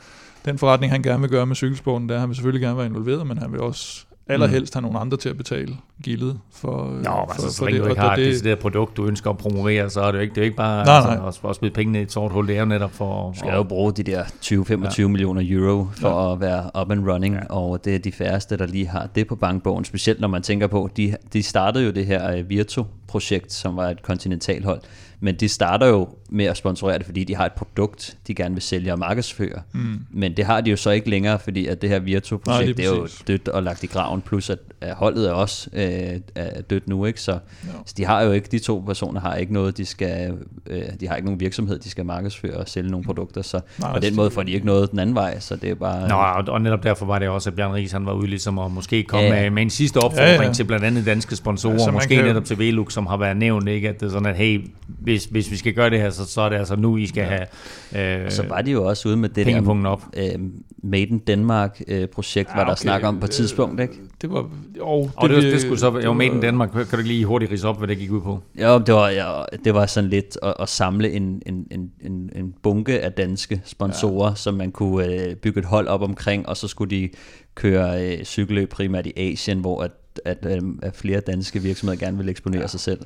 den forretning, han gerne vil gøre med cykelsporten, er, at han vil selvfølgelig gerne være involveret, men han vil også allerhelst have nogle andre til at betale gildet for, øh, Nå, for, altså, så for længe du ikke har et decideret produkt, du ønsker at promovere, så er det jo ikke, det er jo ikke bare Nej, altså, nej. At, at smide pengene i et sort hul, det er jo netop for... Du skal jo bruge de der 20-25 ja. millioner euro for ja. at være up and running, ja. og det er de færreste, der lige har det på bankbogen, specielt når man tænker på, de, de startede jo det her øh, Virtu-projekt, som var et kontinentalhold, men de starter jo med at sponsorere det, fordi de har et produkt, de gerne vil sælge og markedsføre. Mm. Men det har de jo så ikke længere, fordi at det her Nej, Virtu-projekt, lige det er jo dødt og lagt i graven, plus at, at holdet er også øh, er dødt nu, ikke? Så, så de har jo ikke, de to personer har ikke noget, de skal, øh, de har ikke nogen virksomhed, de skal markedsføre og sælge nogle produkter, så Nej, på den måde får de ikke noget den anden vej, så det er bare... Nå, og, og netop derfor var det også, at Bjørn Ries han var ude ligesom at måske komme Ja, med, med en sidste opfordring Ja, ja, til blandt andet danske sponsorer, Ja, måske kan netop til Velux, som har været nævnt, ikke? at det er sådan, at hey, hvis, hvis vi skal gøre det her, så, så er det altså nu, I skal ja. have øh, så var de jo også ude med det pengepunkten op. der øh, Made in Denmark-projekt, øh, var der okay. snak om på et tidspunkt, ikke? Det var, jo, Og det, det, det skulle så jo, var- Made in Danmark, kan du ikke lige hurtigt rise op, hvad det gik ud på? Ja, det var, ja, det var sådan lidt at, at samle en, en, en, en, en bunke af danske sponsorer, ja. som man kunne øh, bygge et hold op omkring, og så skulle de køre øh, cykelløb primært i Asien, hvor at, at, øh, at flere danske virksomheder gerne ville eksponere ja. sig selv.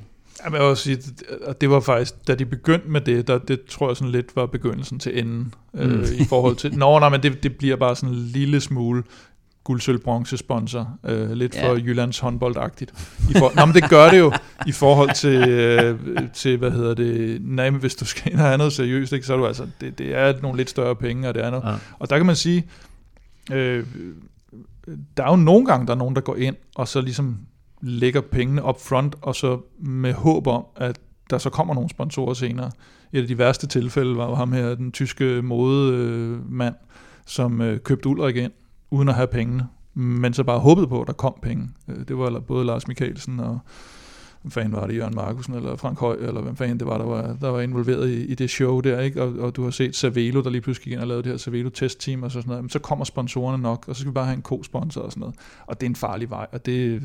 Jamen, jeg vil også sige, at det var faktisk, da de begyndte med det, der, det tror jeg sådan lidt var begyndelsen til enden, mm. øh, i forhold til, nå, nej, men det, det bliver bare sådan en lille smule guld, sølv, bronze sponsor, øh, lidt Ja. for Jyllands håndboldagtigt. I for, nå, men det gør det jo i forhold til, øh, til hvad hedder det, nej, men hvis du skal ind og have noget seriøst, ikke, så er du altså, det, det er nogle lidt større penge, og det er noget. Ja. Og der kan man sige, øh, der er jo nogle gange, der er nogen, der går ind, og så ligesom lægger pengene op front, og så med håb om, at der så kommer nogle sponsorer senere. Et af de værste tilfælde var jo ham her, den tyske modemand, som øh, købte Ulrik ind, uden at have pengene, men så bare håbede på, at der kom penge. Øh, det var både Lars Mikkelsen og hvem fanden var det, Jørgen Markusen eller Frank Høj, eller hvem fanden det var, der var, der var involveret i, i det show der, ikke? Og, og du har set Savelo, der lige pludselig gik ind og lavede det her Savelo testteam og så sådan noget, men så kommer sponsorerne nok, og så skal vi bare have en co-sponsor og sådan noget. Og det er en farlig vej, og det er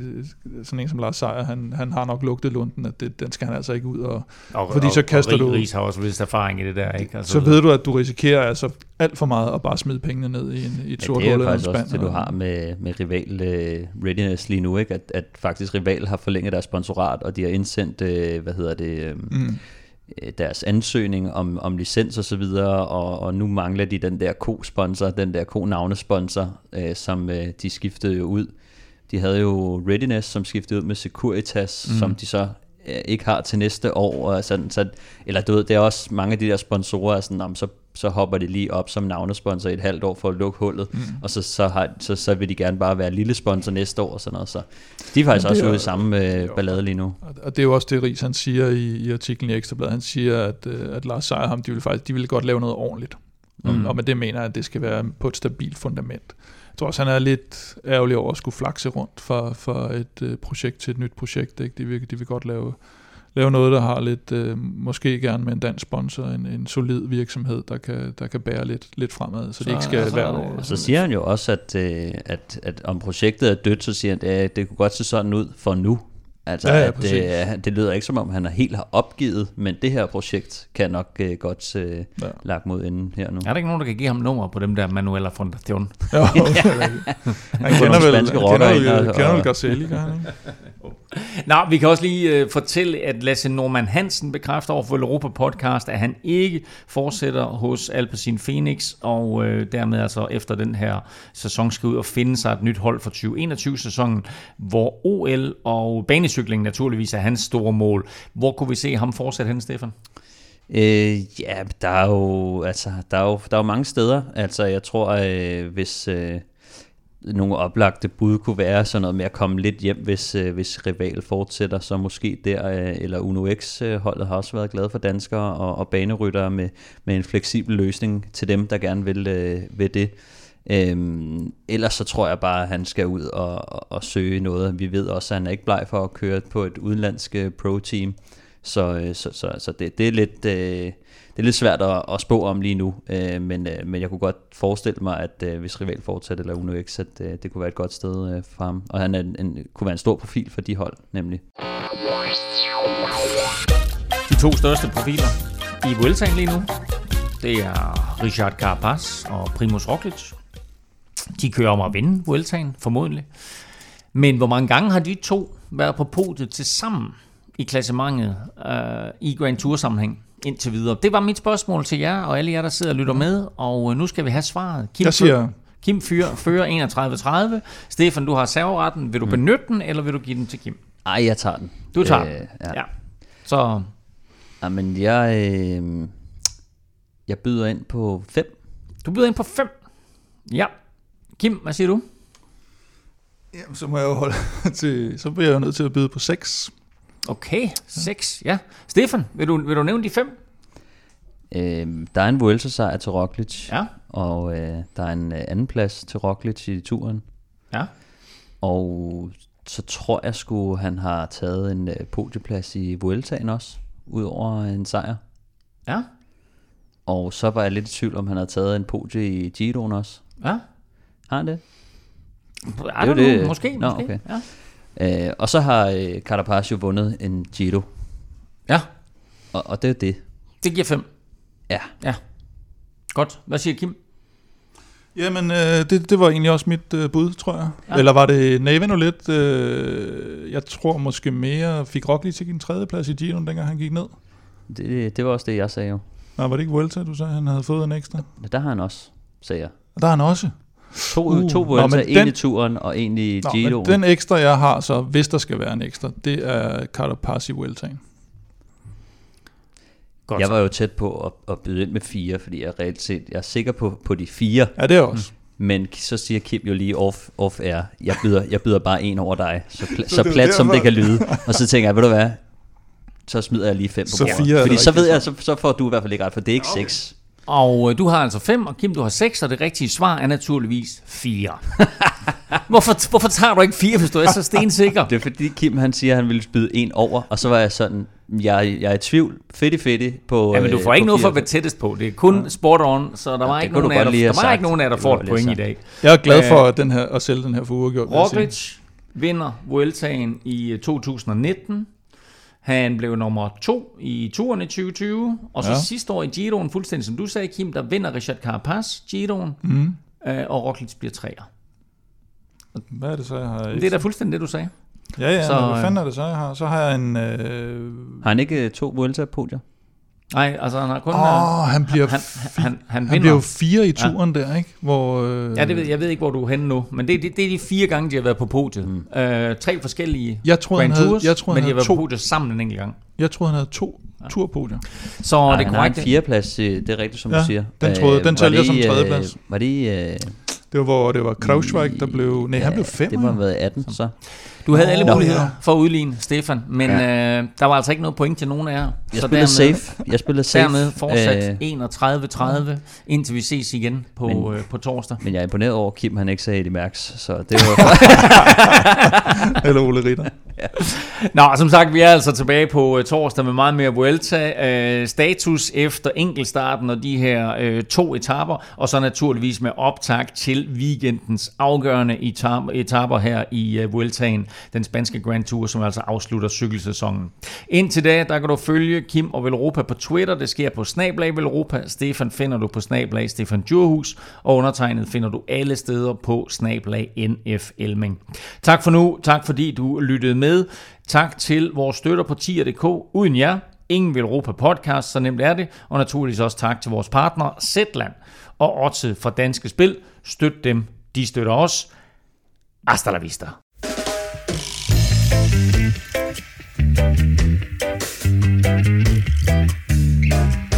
sådan en som Lars Seier, han, han har nok lugtet lunden, at det, den skal han altså ikke ud og, Og, Fordi og, så kaster og, du- og Ries har også vist erfaring i det der, ikke? Altså, så ved du, at du risikerer altså alt for meget at bare smide pengene ned i, en, i et Ja, sort det er hul faktisk også spand. det, du har med, med rival uh, readiness lige nu, ikke? At, at faktisk rival har forlænget deres sponsorat, og de har indsendt, uh, hvad hedder det, um, Mm. øh, deres ansøgning om, om licens og så videre, og, og nu mangler de den der ko-sponsor, den der ko-navnesponsor, øh, som øh, de skiftede jo ud. De havde jo Readiness, som skiftede ud med Securitas, mm. som de så øh, ikke har til næste år. Og sådan, så, eller du ved, det er også mange af de der sponsorer, er sådan, om, så, så hopper de lige op som navnesponsor i et halvt år for at lukke hullet, mm. og så, så, har, så, så vil de gerne bare være lille sponsor næste år og sådan noget. Så de er faktisk også ude i samme øh, ballade lige nu. Og det er jo også det, Ries han siger i, i artiklen i Ekstrabladet. Han siger, at, øh, at Lars Seier, de vil faktisk de vil godt lave noget ordentligt. Og, mm. og med det mener jeg, at det skal være på et stabilt fundament. Jeg tror også, han er lidt ærgerlig over at skulle flakse rundt fra, fra et øh, projekt til et nyt projekt. Ikke? De, vil, de vil godt lave, lave noget, der har lidt, øh, måske gerne med en dansk sponsor, en, en solid virksomhed, der kan, der kan bære lidt, lidt fremad, så, så det ikke skal hvert år. Og så siger han jo også, at, øh, at, at om projektet er dødt, så siger han, at det kunne godt se sådan ud for nu. Altså, ja, ja, at det, det lyder ikke som om, han er helt har opgivet, men det her projekt kan nok uh, godt uh, ja. lagt mod inden her nu. Er der ikke nogen, der kan give ham nummer på dem der Manuela Fondacion? Jo, han kender vel, han kender vel, kender vel Garcelli, kan han ikke? Nå, vi kan også lige øh, fortælle, at Lasse Norman Hansen bekræfter over for Europa Podcast, at han ikke fortsætter hos Alpecin Phoenix, og øh, dermed altså efter den her sæson skal ud og finde sig et nyt hold for 2021-sæsonen, hvor OL og banecykling naturligvis er hans store mål. Hvor kunne vi se ham fortsætte hen, Stefan? Øh, ja, der er jo altså der er jo der er jo mange steder. Altså jeg tror øh, hvis øh, nogle oplagte bud kunne være sådan noget med at komme lidt hjem, hvis, øh, hvis rival fortsætter, så måske der, øh, eller Uno X-holdet øh, har også været glad for danskere og, og baneryttere med, med en fleksibel løsning til dem, der gerne vil, øh, vil det. Øhm, ellers så tror jeg bare, at han skal ud og, og, og søge noget. Vi ved også, at han er ikke bleg for at køre på et udenlandsk øh, pro-team. Så, øh, så, så, så det, det, er lidt, øh, det er lidt svært at, at spå om lige nu, øh, men, øh, men jeg kunne godt forestille mig, at øh, hvis Rival fortsætter eller Uno X, at øh, det kunne være et godt sted øh, for ham. Og han er en, en, kunne være en stor profil for de hold, nemlig. De to største profiler i Vueltaen lige nu, det er Richard Carapaz og Primoz Roglic. De kører om at vinde Vueltaen, formodentlig. Men hvor mange gange har de to været på podiet til sammen i klassementet øh, i Grand Tour sammenhæng indtil videre? Det var mit spørgsmål til jer og alle jer, der sidder og lytter med, og øh, nu skal vi have svaret. Kim, jeg siger... Kim fyrer, fører 31-30. Stefan, du har serveretten. Vil du mm. benytte den, eller vil du give den til Kim? Ej, jeg tager den. Du tager øh, den? Ja. ja. Så... Jamen, jeg, øh, jeg byder ind på 5. Du byder ind på 5? Ja. Kim, hvad siger du? Jamen, så må jeg jo holde til, så bliver jeg jo nødt til at byde på 6. Okay, 6, ja. Stefan, vil du, vil du nævne de 5? Øh, der er en Vuelta-sejr til Roglic, ja. og øh, der er en øh, anden plads til Roglic i turen. Ja. Og så tror jeg sgu, han har taget en øh, podieplads i Vueltaen også, udover en sejr. Ja. Og så var jeg lidt i tvivl, om han havde taget en podie i Giroen også. Ja. Har han det? Det er jo det. Måske, Nå, måske. Okay. Ja. Øh, og så har øh, Carapaz jo vundet en Giro. Ja. Og, og det er det. Det giver fem. Ja. Ja. Godt. Hvad siger Kim? Jamen, øh, det, det var egentlig også mit øh, bud, tror jeg. Ja. Eller var det nu lidt? Øh, jeg tror måske mere, fik Roglic til en tredje plads i Giro, dengang han gik ned. Det, det var også det, jeg sagde jo. Nej, var det ikke Vuelta, du sagde, han havde fået en ekstra? Ja, der har han også, sagde jeg. Og der har han også? To, uh, to Vuelta, en den, i turen og en i Giro. den ekstra, jeg har så, hvis der skal være en ekstra, det er Carapaz i Vueltaen. Godt jeg var jo tæt på at, at byde ind med fire, fordi jeg reelt set, jeg er sikker på, på de fire. Ja, det er også. Mm. Men så siger Kim jo lige off, off air, jeg byder, jeg byder bare en over dig, så, pl- så plat som det kan lyde. Og så tænker jeg, ved du hvad, så smider jeg lige fem på bordet. Fordi så ved jeg, så, så får du i hvert fald ikke ret, for det er ikke okay. seks. Og øh, du har altså 5, og Kim, du har 6, og det rigtige svar er naturligvis 4. hvorfor, hvorfor tager du ikke 4, hvis du er så stensikker? Det er fordi Kim han siger, at han ville spyde en over, og så var jeg sådan, jeg, jeg er i tvivl, fedt fedt på Ja, men du øh, får ikke noget for at være tættest på. Det er kun ja. sport on, så der var, ja, ikke, nogen af, der, der var ikke nogen af, der får et point i dag. Jeg er glad for at, den her, at sælge den her for uafgjort. Roglic vinder Vueltaen i 2019. Øh, han blev nummer to i turen i 2020, og så ja. sidste år i Giroen, fuldstændig som du sagde, Kim, der vinder Richard Carapaz Giroen, mm. øh, og Roglic bliver træer. Hvad er det så, jeg har? Det er da fuldstændig det, du sagde. Ja, ja, så, hvad fanden er det så, jeg har? Så har jeg en... Øh... Har han ikke to Vuelta-podier? Nej, altså han har kun... Åh, oh, han bliver, han, han, han, han, han bliver jo fire i turen ja. der, ikke? Hvor, øh, Ja, det ved, jeg ved ikke, hvor du er henne nu, men det, det, det er de fire gange, de har været på podiet. Mm. Øh, tre forskellige Jeg troede, Grand han havde- Tours, jeg troede, men han de har været på to. podiet sammen en enkelt gang. Jeg troede, han havde to ja. turpodier. Så Nej, det er har en korrekt. fjerdeplads, øh, det er rigtigt, som Ja, du siger. den troede- Øh, den var tæller det som øh, tredjeplads. Var det øh, Det var, hvor det var Krausweig, der blev... Nej, han blev fem. Det må have været 18, så. Du havde alle muligheder ja. for at udligne, Stefan, men øh, der var altså ikke noget point til nogen af jer. Jeg spillede safe. Jeg spillede safe. Dermed fortsat Øh, 31-30, indtil vi ses igen på, Men- øh, på torsdag. men jeg er imponeret over, at Kim han ikke sagde Eddie Mærks, så det var... Eller Ole Ritter. Nå, som sagt, vi er altså tilbage på øh, torsdag med meget mere Vuelta. Øh, status efter enkeltstarten og de her øh, to etaper, og så naturligvis med optag til weekendens afgørende etaper, etaper her i øh, Vueltaen, den spanske Grand Tour, som altså afslutter cykelsæsonen. Indtil da, der kan du følge Kim og Velropa på Twitter. Det sker på Snablag Velropa. Stefan finder du på Snablag Stefan Djurhus, og undertegnet finder du alle steder på Snablag NF Elming. Tak for nu. Tak fordi du lyttede med. Tak til vores støtter på tier.dk. Uden jer, ingen vil Europa podcast, så nemt er det. Og naturligvis også tak til vores partner Zetland og Otze fra Danske Spil. Støt dem, de støtter os. Hasta la vista. Thank